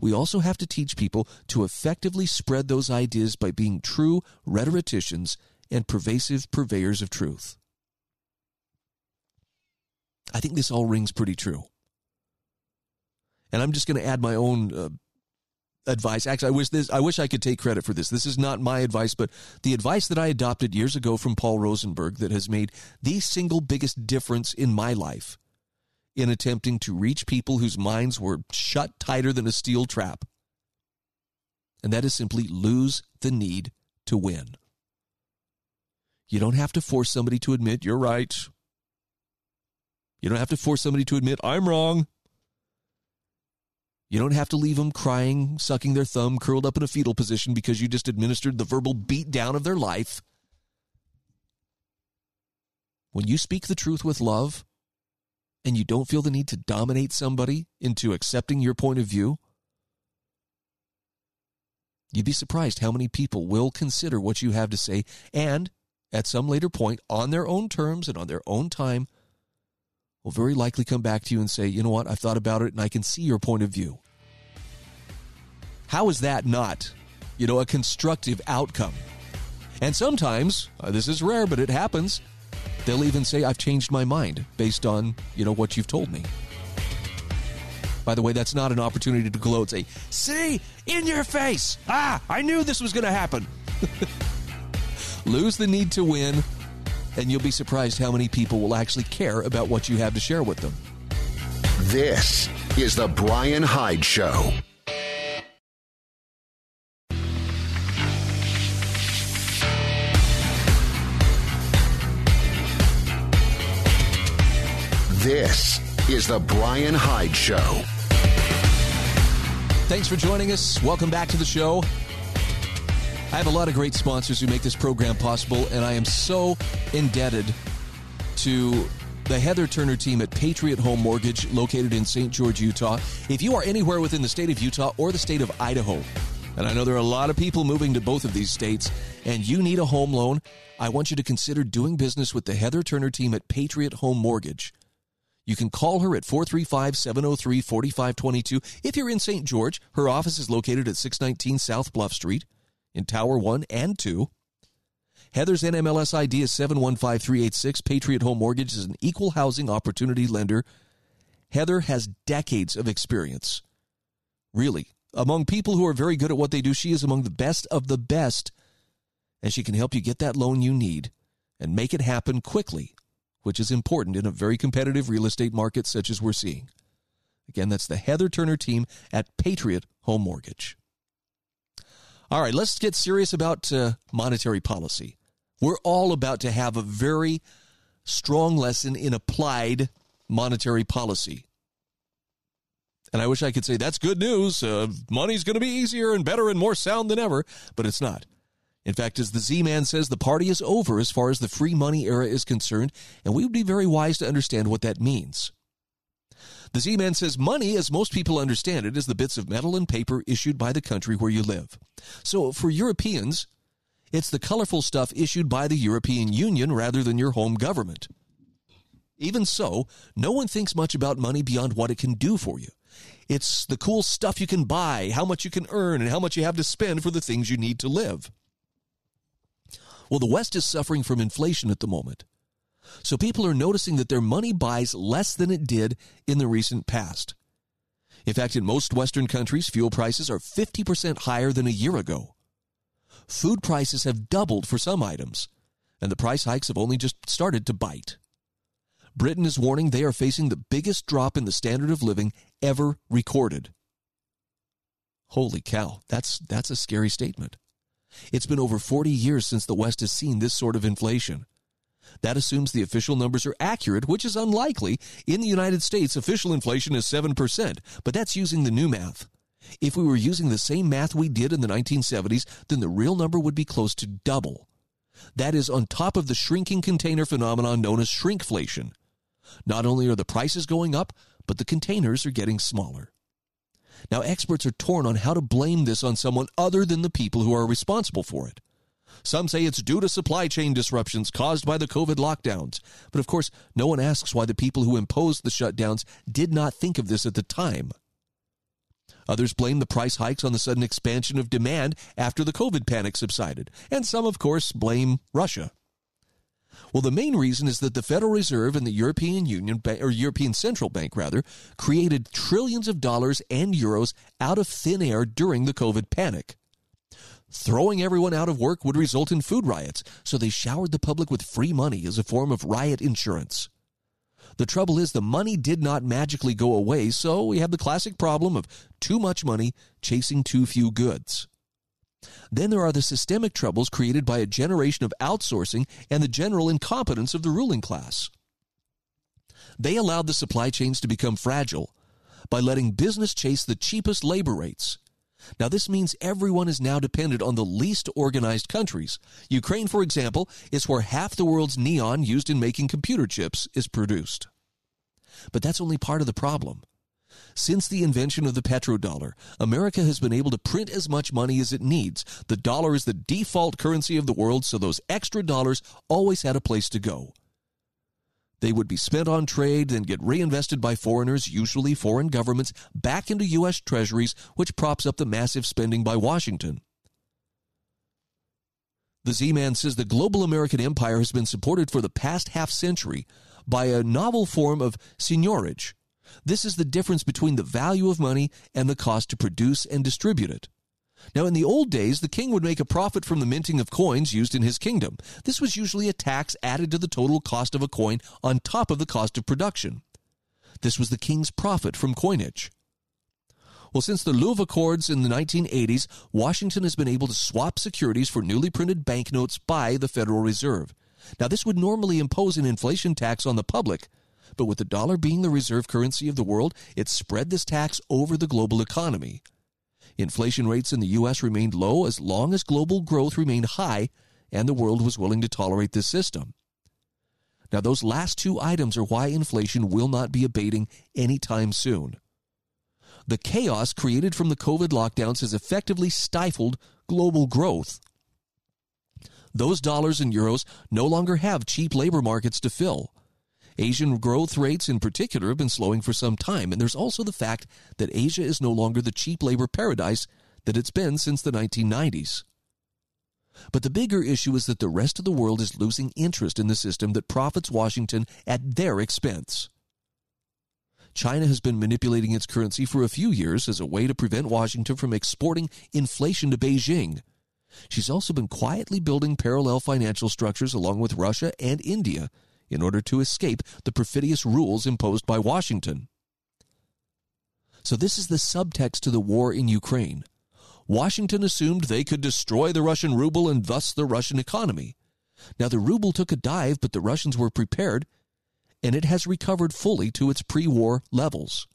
We also have to teach people to effectively spread those ideas by being true rhetoricians and pervasive purveyors of truth. I think this all rings pretty true. And I'm just going to add my own uh, advice. Actually, I wish this. I wish I could take credit for this. This is not my advice, but the advice that I adopted years ago from Paul Rosenberg that has made the single biggest difference in my life in attempting to reach people whose minds were shut tighter than a steel trap. And that is simply lose the need to win. You don't have to force somebody to admit you're right. You don't have to force somebody to admit I'm wrong. You don't have to leave them crying, sucking their thumb, curled up in a fetal position because you just administered the verbal beatdown of their life. When you speak the truth with love and you don't feel the need to dominate somebody into accepting your point of view, you'd be surprised how many people will consider what you have to say and at some later point on their own terms and on their own time will very likely come back to you and say, you know what, I've thought about it and I can see your point of view. How is that not, you know, a constructive outcome? And sometimes, uh, this is rare, but it happens, they'll even say, I've changed my mind based on, you know, what you've told me. By the way, that's not an opportunity to gloat say, see, in your face. Ah, I knew this was going to happen. Lose the need to win, and you'll be surprised how many people will actually care about what you have to share with them. This is The Brian Hyde Show. This is The Brian Hyde Show. Thanks for joining us. Welcome back to the show. I have a lot of great sponsors who make this program possible, and I am so indebted to the Heather Turner team at Patriot Home Mortgage, located in St. George, Utah. If you are anywhere within the state of Utah or the state of Idaho, and I know there are a lot of people moving to both of these states, and you need a home loan, I want you to consider doing business with the Heather Turner team at Patriot Home Mortgage. You can call her at 435 703 4522. If you're in St. George, her office is located at 619 South Bluff Street in Tower 1 and 2. Heather's NMLS ID is 715386. Patriot Home Mortgage is an equal housing opportunity lender. Heather has decades of experience. Really, among people who are very good at what they do, she is among the best of the best, and she can help you get that loan you need and make it happen quickly, which is important in a very competitive real estate market such as we're seeing. Again, that's the Heather Turner team at Patriot Home Mortgage. All right, let's get serious about uh, monetary policy. We're all about to have a very strong lesson in applied monetary policy. And I wish I could say that's good news. Uh, money's going to be easier and better and more sound than ever, but it's not. In fact, as the Z Man says, the party is over as far as the free money era is concerned, and we would be very wise to understand what that means. The Z Man says money, as most people understand it, is the bits of metal and paper issued by the country where you live. So for Europeans, it's the colorful stuff issued by the European Union rather than your home government. Even so, no one thinks much about money beyond what it can do for you. It's the cool stuff you can buy, how much you can earn, and how much you have to spend for the things you need to live. Well, the West is suffering from inflation at the moment. So people are noticing that their money buys less than it did in the recent past. In fact, in most Western countries, fuel prices are 50% higher than a year ago food prices have doubled for some items, and the price hikes have only just started to bite. Britain is warning they are facing the biggest drop in the standard of living ever recorded. Holy cow, that's, that's a scary statement. It's been over 40 years since the West has seen this sort of inflation. That assumes the official numbers are accurate, which is unlikely. In the United States, official inflation is 7%, but that's using the new math. If we were using the same math we did in the 1970s, then the real number would be close to double. That is on top of the shrinking container phenomenon known as shrinkflation. Not only are the prices going up, but the containers are getting smaller. Now, experts are torn on how to blame this on someone other than the people who are responsible for it. Some say it's due to supply chain disruptions caused by the COVID lockdowns. But of course, no one asks why the people who imposed the shutdowns did not think of this at the time. Others blame the price hikes on the sudden expansion of demand after the COVID panic subsided. And some, of course, blame Russia. Well, the main reason is that the Federal Reserve and the European Union, or European Central Bank rather, created trillions of dollars and euros out of thin air during the COVID panic. Throwing everyone out of work would result in food riots, so they showered the public with free money as a form of riot insurance. The trouble is, the money did not magically go away, so we have the classic problem of too much money chasing too few goods. Then there are the systemic troubles created by a generation of outsourcing and the general incompetence of the ruling class. They allowed the supply chains to become fragile by letting business chase the cheapest labor rates. Now, this means everyone is now dependent on the least organized countries. Ukraine, for example, is where half the world's neon used in making computer chips is produced. But that's only part of the problem. Since the invention of the petrodollar, America has been able to print as much money as it needs. The dollar is the default currency of the world, so those extra dollars always had a place to go. They would be spent on trade, then get reinvested by foreigners, usually foreign governments, back into U.S. treasuries, which props up the massive spending by Washington. The Z Man says the global American empire has been supported for the past half century by a novel form of seigniorage. This is the difference between the value of money and the cost to produce and distribute it. Now, in the old days, the king would make a profit from the minting of coins used in his kingdom. This was usually a tax added to the total cost of a coin on top of the cost of production. This was the king's profit from coinage. Well, since the Louvre Accords in the 1980s, Washington has been able to swap securities for newly printed banknotes by the Federal Reserve. Now, this would normally impose an inflation tax on the public, But with the dollar being the reserve currency of the world, it spread this tax over the global economy. Inflation rates in the U.S. remained low as long as global growth remained high and the world was willing to tolerate this system. Now, those last two items are why inflation will not be abating anytime soon. The chaos created from the COVID lockdowns has effectively stifled global growth. Those dollars and euros no longer have cheap labor markets to fill. Asian growth rates in particular have been slowing for some time, and there's also the fact that Asia is no longer the cheap labor paradise that it's been since the 1990s. But the bigger issue is that the rest of the world is losing interest in the system that profits Washington at their expense. China has been manipulating its currency for a few years as a way to prevent Washington from exporting inflation to Beijing. She's also been quietly building parallel financial structures along with Russia and India in order to escape the perfidious rules imposed by Washington. So, this is the subtext to the war in Ukraine. Washington assumed they could destroy the Russian ruble and thus the Russian economy. Now, the ruble took a dive, but the Russians were prepared, and it has recovered fully to its pre war levels.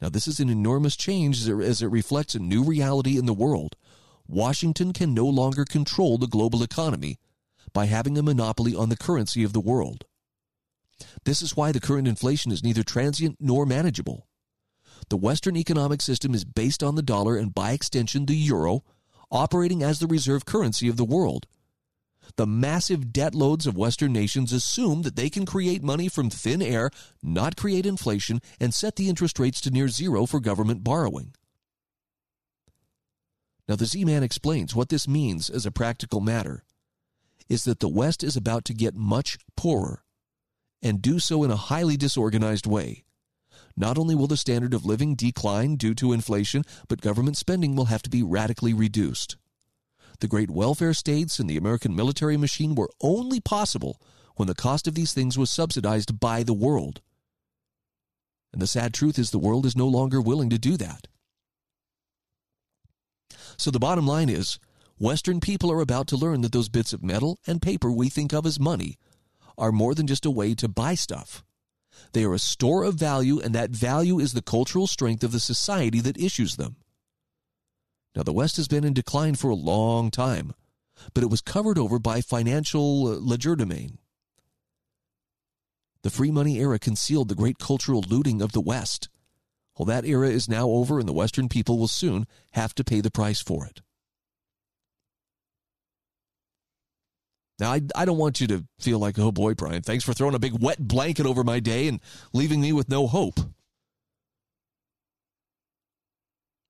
Now, this is an enormous change as it reflects a new reality in the world. Washington can no longer control the global economy by having a monopoly on the currency of the world. This is why the current inflation is neither transient nor manageable. The Western economic system is based on the dollar and, by extension, the euro, operating as the reserve currency of the world. The massive debt loads of Western nations assume that they can create money from thin air, not create inflation, and set the interest rates to near zero for government borrowing. Now, the Z Man explains what this means as a practical matter is that the West is about to get much poorer and do so in a highly disorganized way. Not only will the standard of living decline due to inflation, but government spending will have to be radically reduced. The great welfare states and the American military machine were only possible when the cost of these things was subsidized by the world. And the sad truth is the world is no longer willing to do that. So the bottom line is Western people are about to learn that those bits of metal and paper we think of as money are more than just a way to buy stuff. They are a store of value, and that value is the cultural strength of the society that issues them. Now, the West has been in decline for a long time, but it was covered over by financial uh, legerdemain. The free money era concealed the great cultural looting of the West. Well, that era is now over, and the Western people will soon have to pay the price for it. Now, I, I don't want you to feel like, oh boy, Brian, thanks for throwing a big wet blanket over my day and leaving me with no hope.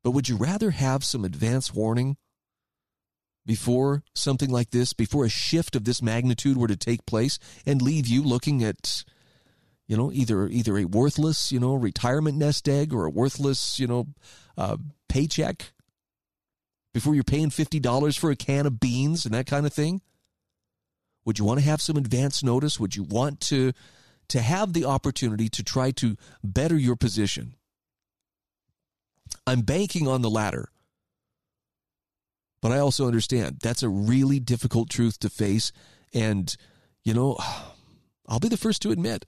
But would you rather have some advance warning before something like this, before a shift of this magnitude were to take place and leave you looking at, you know, either either a worthless, you know, retirement nest egg or a worthless, you know, uh, paycheck before you're paying fifty dollars for a can of beans and that kind of thing? Would you want to have some advance notice? Would you want to to have the opportunity to try to better your position? I'm banking on the latter. But I also understand that's a really difficult truth to face and you know, I'll be the first to admit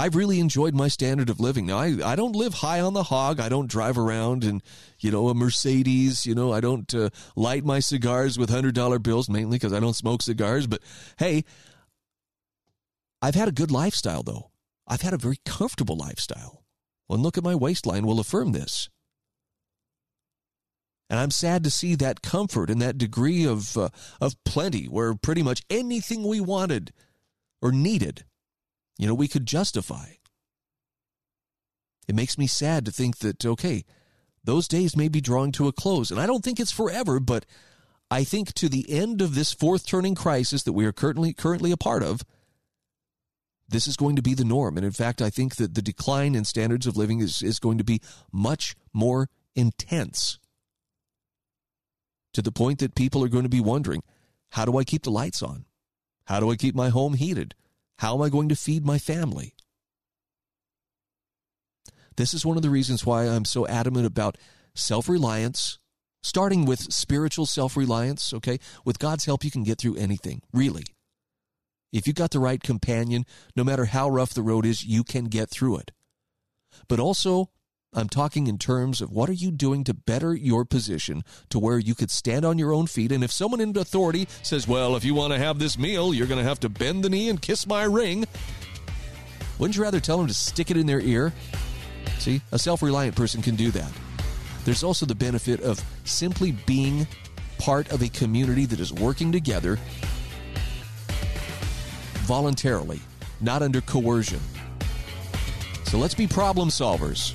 I've really enjoyed my standard of living. Now, I, I don't live high on the hog. I don't drive around in, you know, a Mercedes. You know, I don't uh, light my cigars with $100 bills, mainly because I don't smoke cigars. But hey, I've had a good lifestyle, though. I've had a very comfortable lifestyle. One look at my waistline will affirm this. And I'm sad to see that comfort and that degree of, uh, of plenty where pretty much anything we wanted or needed you know, we could justify. It makes me sad to think that, okay, those days may be drawing to a close. And I don't think it's forever, but I think to the end of this fourth turning crisis that we are currently currently a part of, this is going to be the norm. And in fact, I think that the decline in standards of living is, is going to be much more intense to the point that people are going to be wondering how do I keep the lights on? How do I keep my home heated? How am I going to feed my family? This is one of the reasons why I'm so adamant about self reliance, starting with spiritual self reliance. Okay. With God's help, you can get through anything, really. If you've got the right companion, no matter how rough the road is, you can get through it. But also, I'm talking in terms of what are you doing to better your position to where you could stand on your own feet. And if someone in authority says, well, if you want to have this meal, you're going to have to bend the knee and kiss my ring, wouldn't you rather tell them to stick it in their ear? See, a self reliant person can do that. There's also the benefit of simply being part of a community that is working together voluntarily, not under coercion. So let's be problem solvers.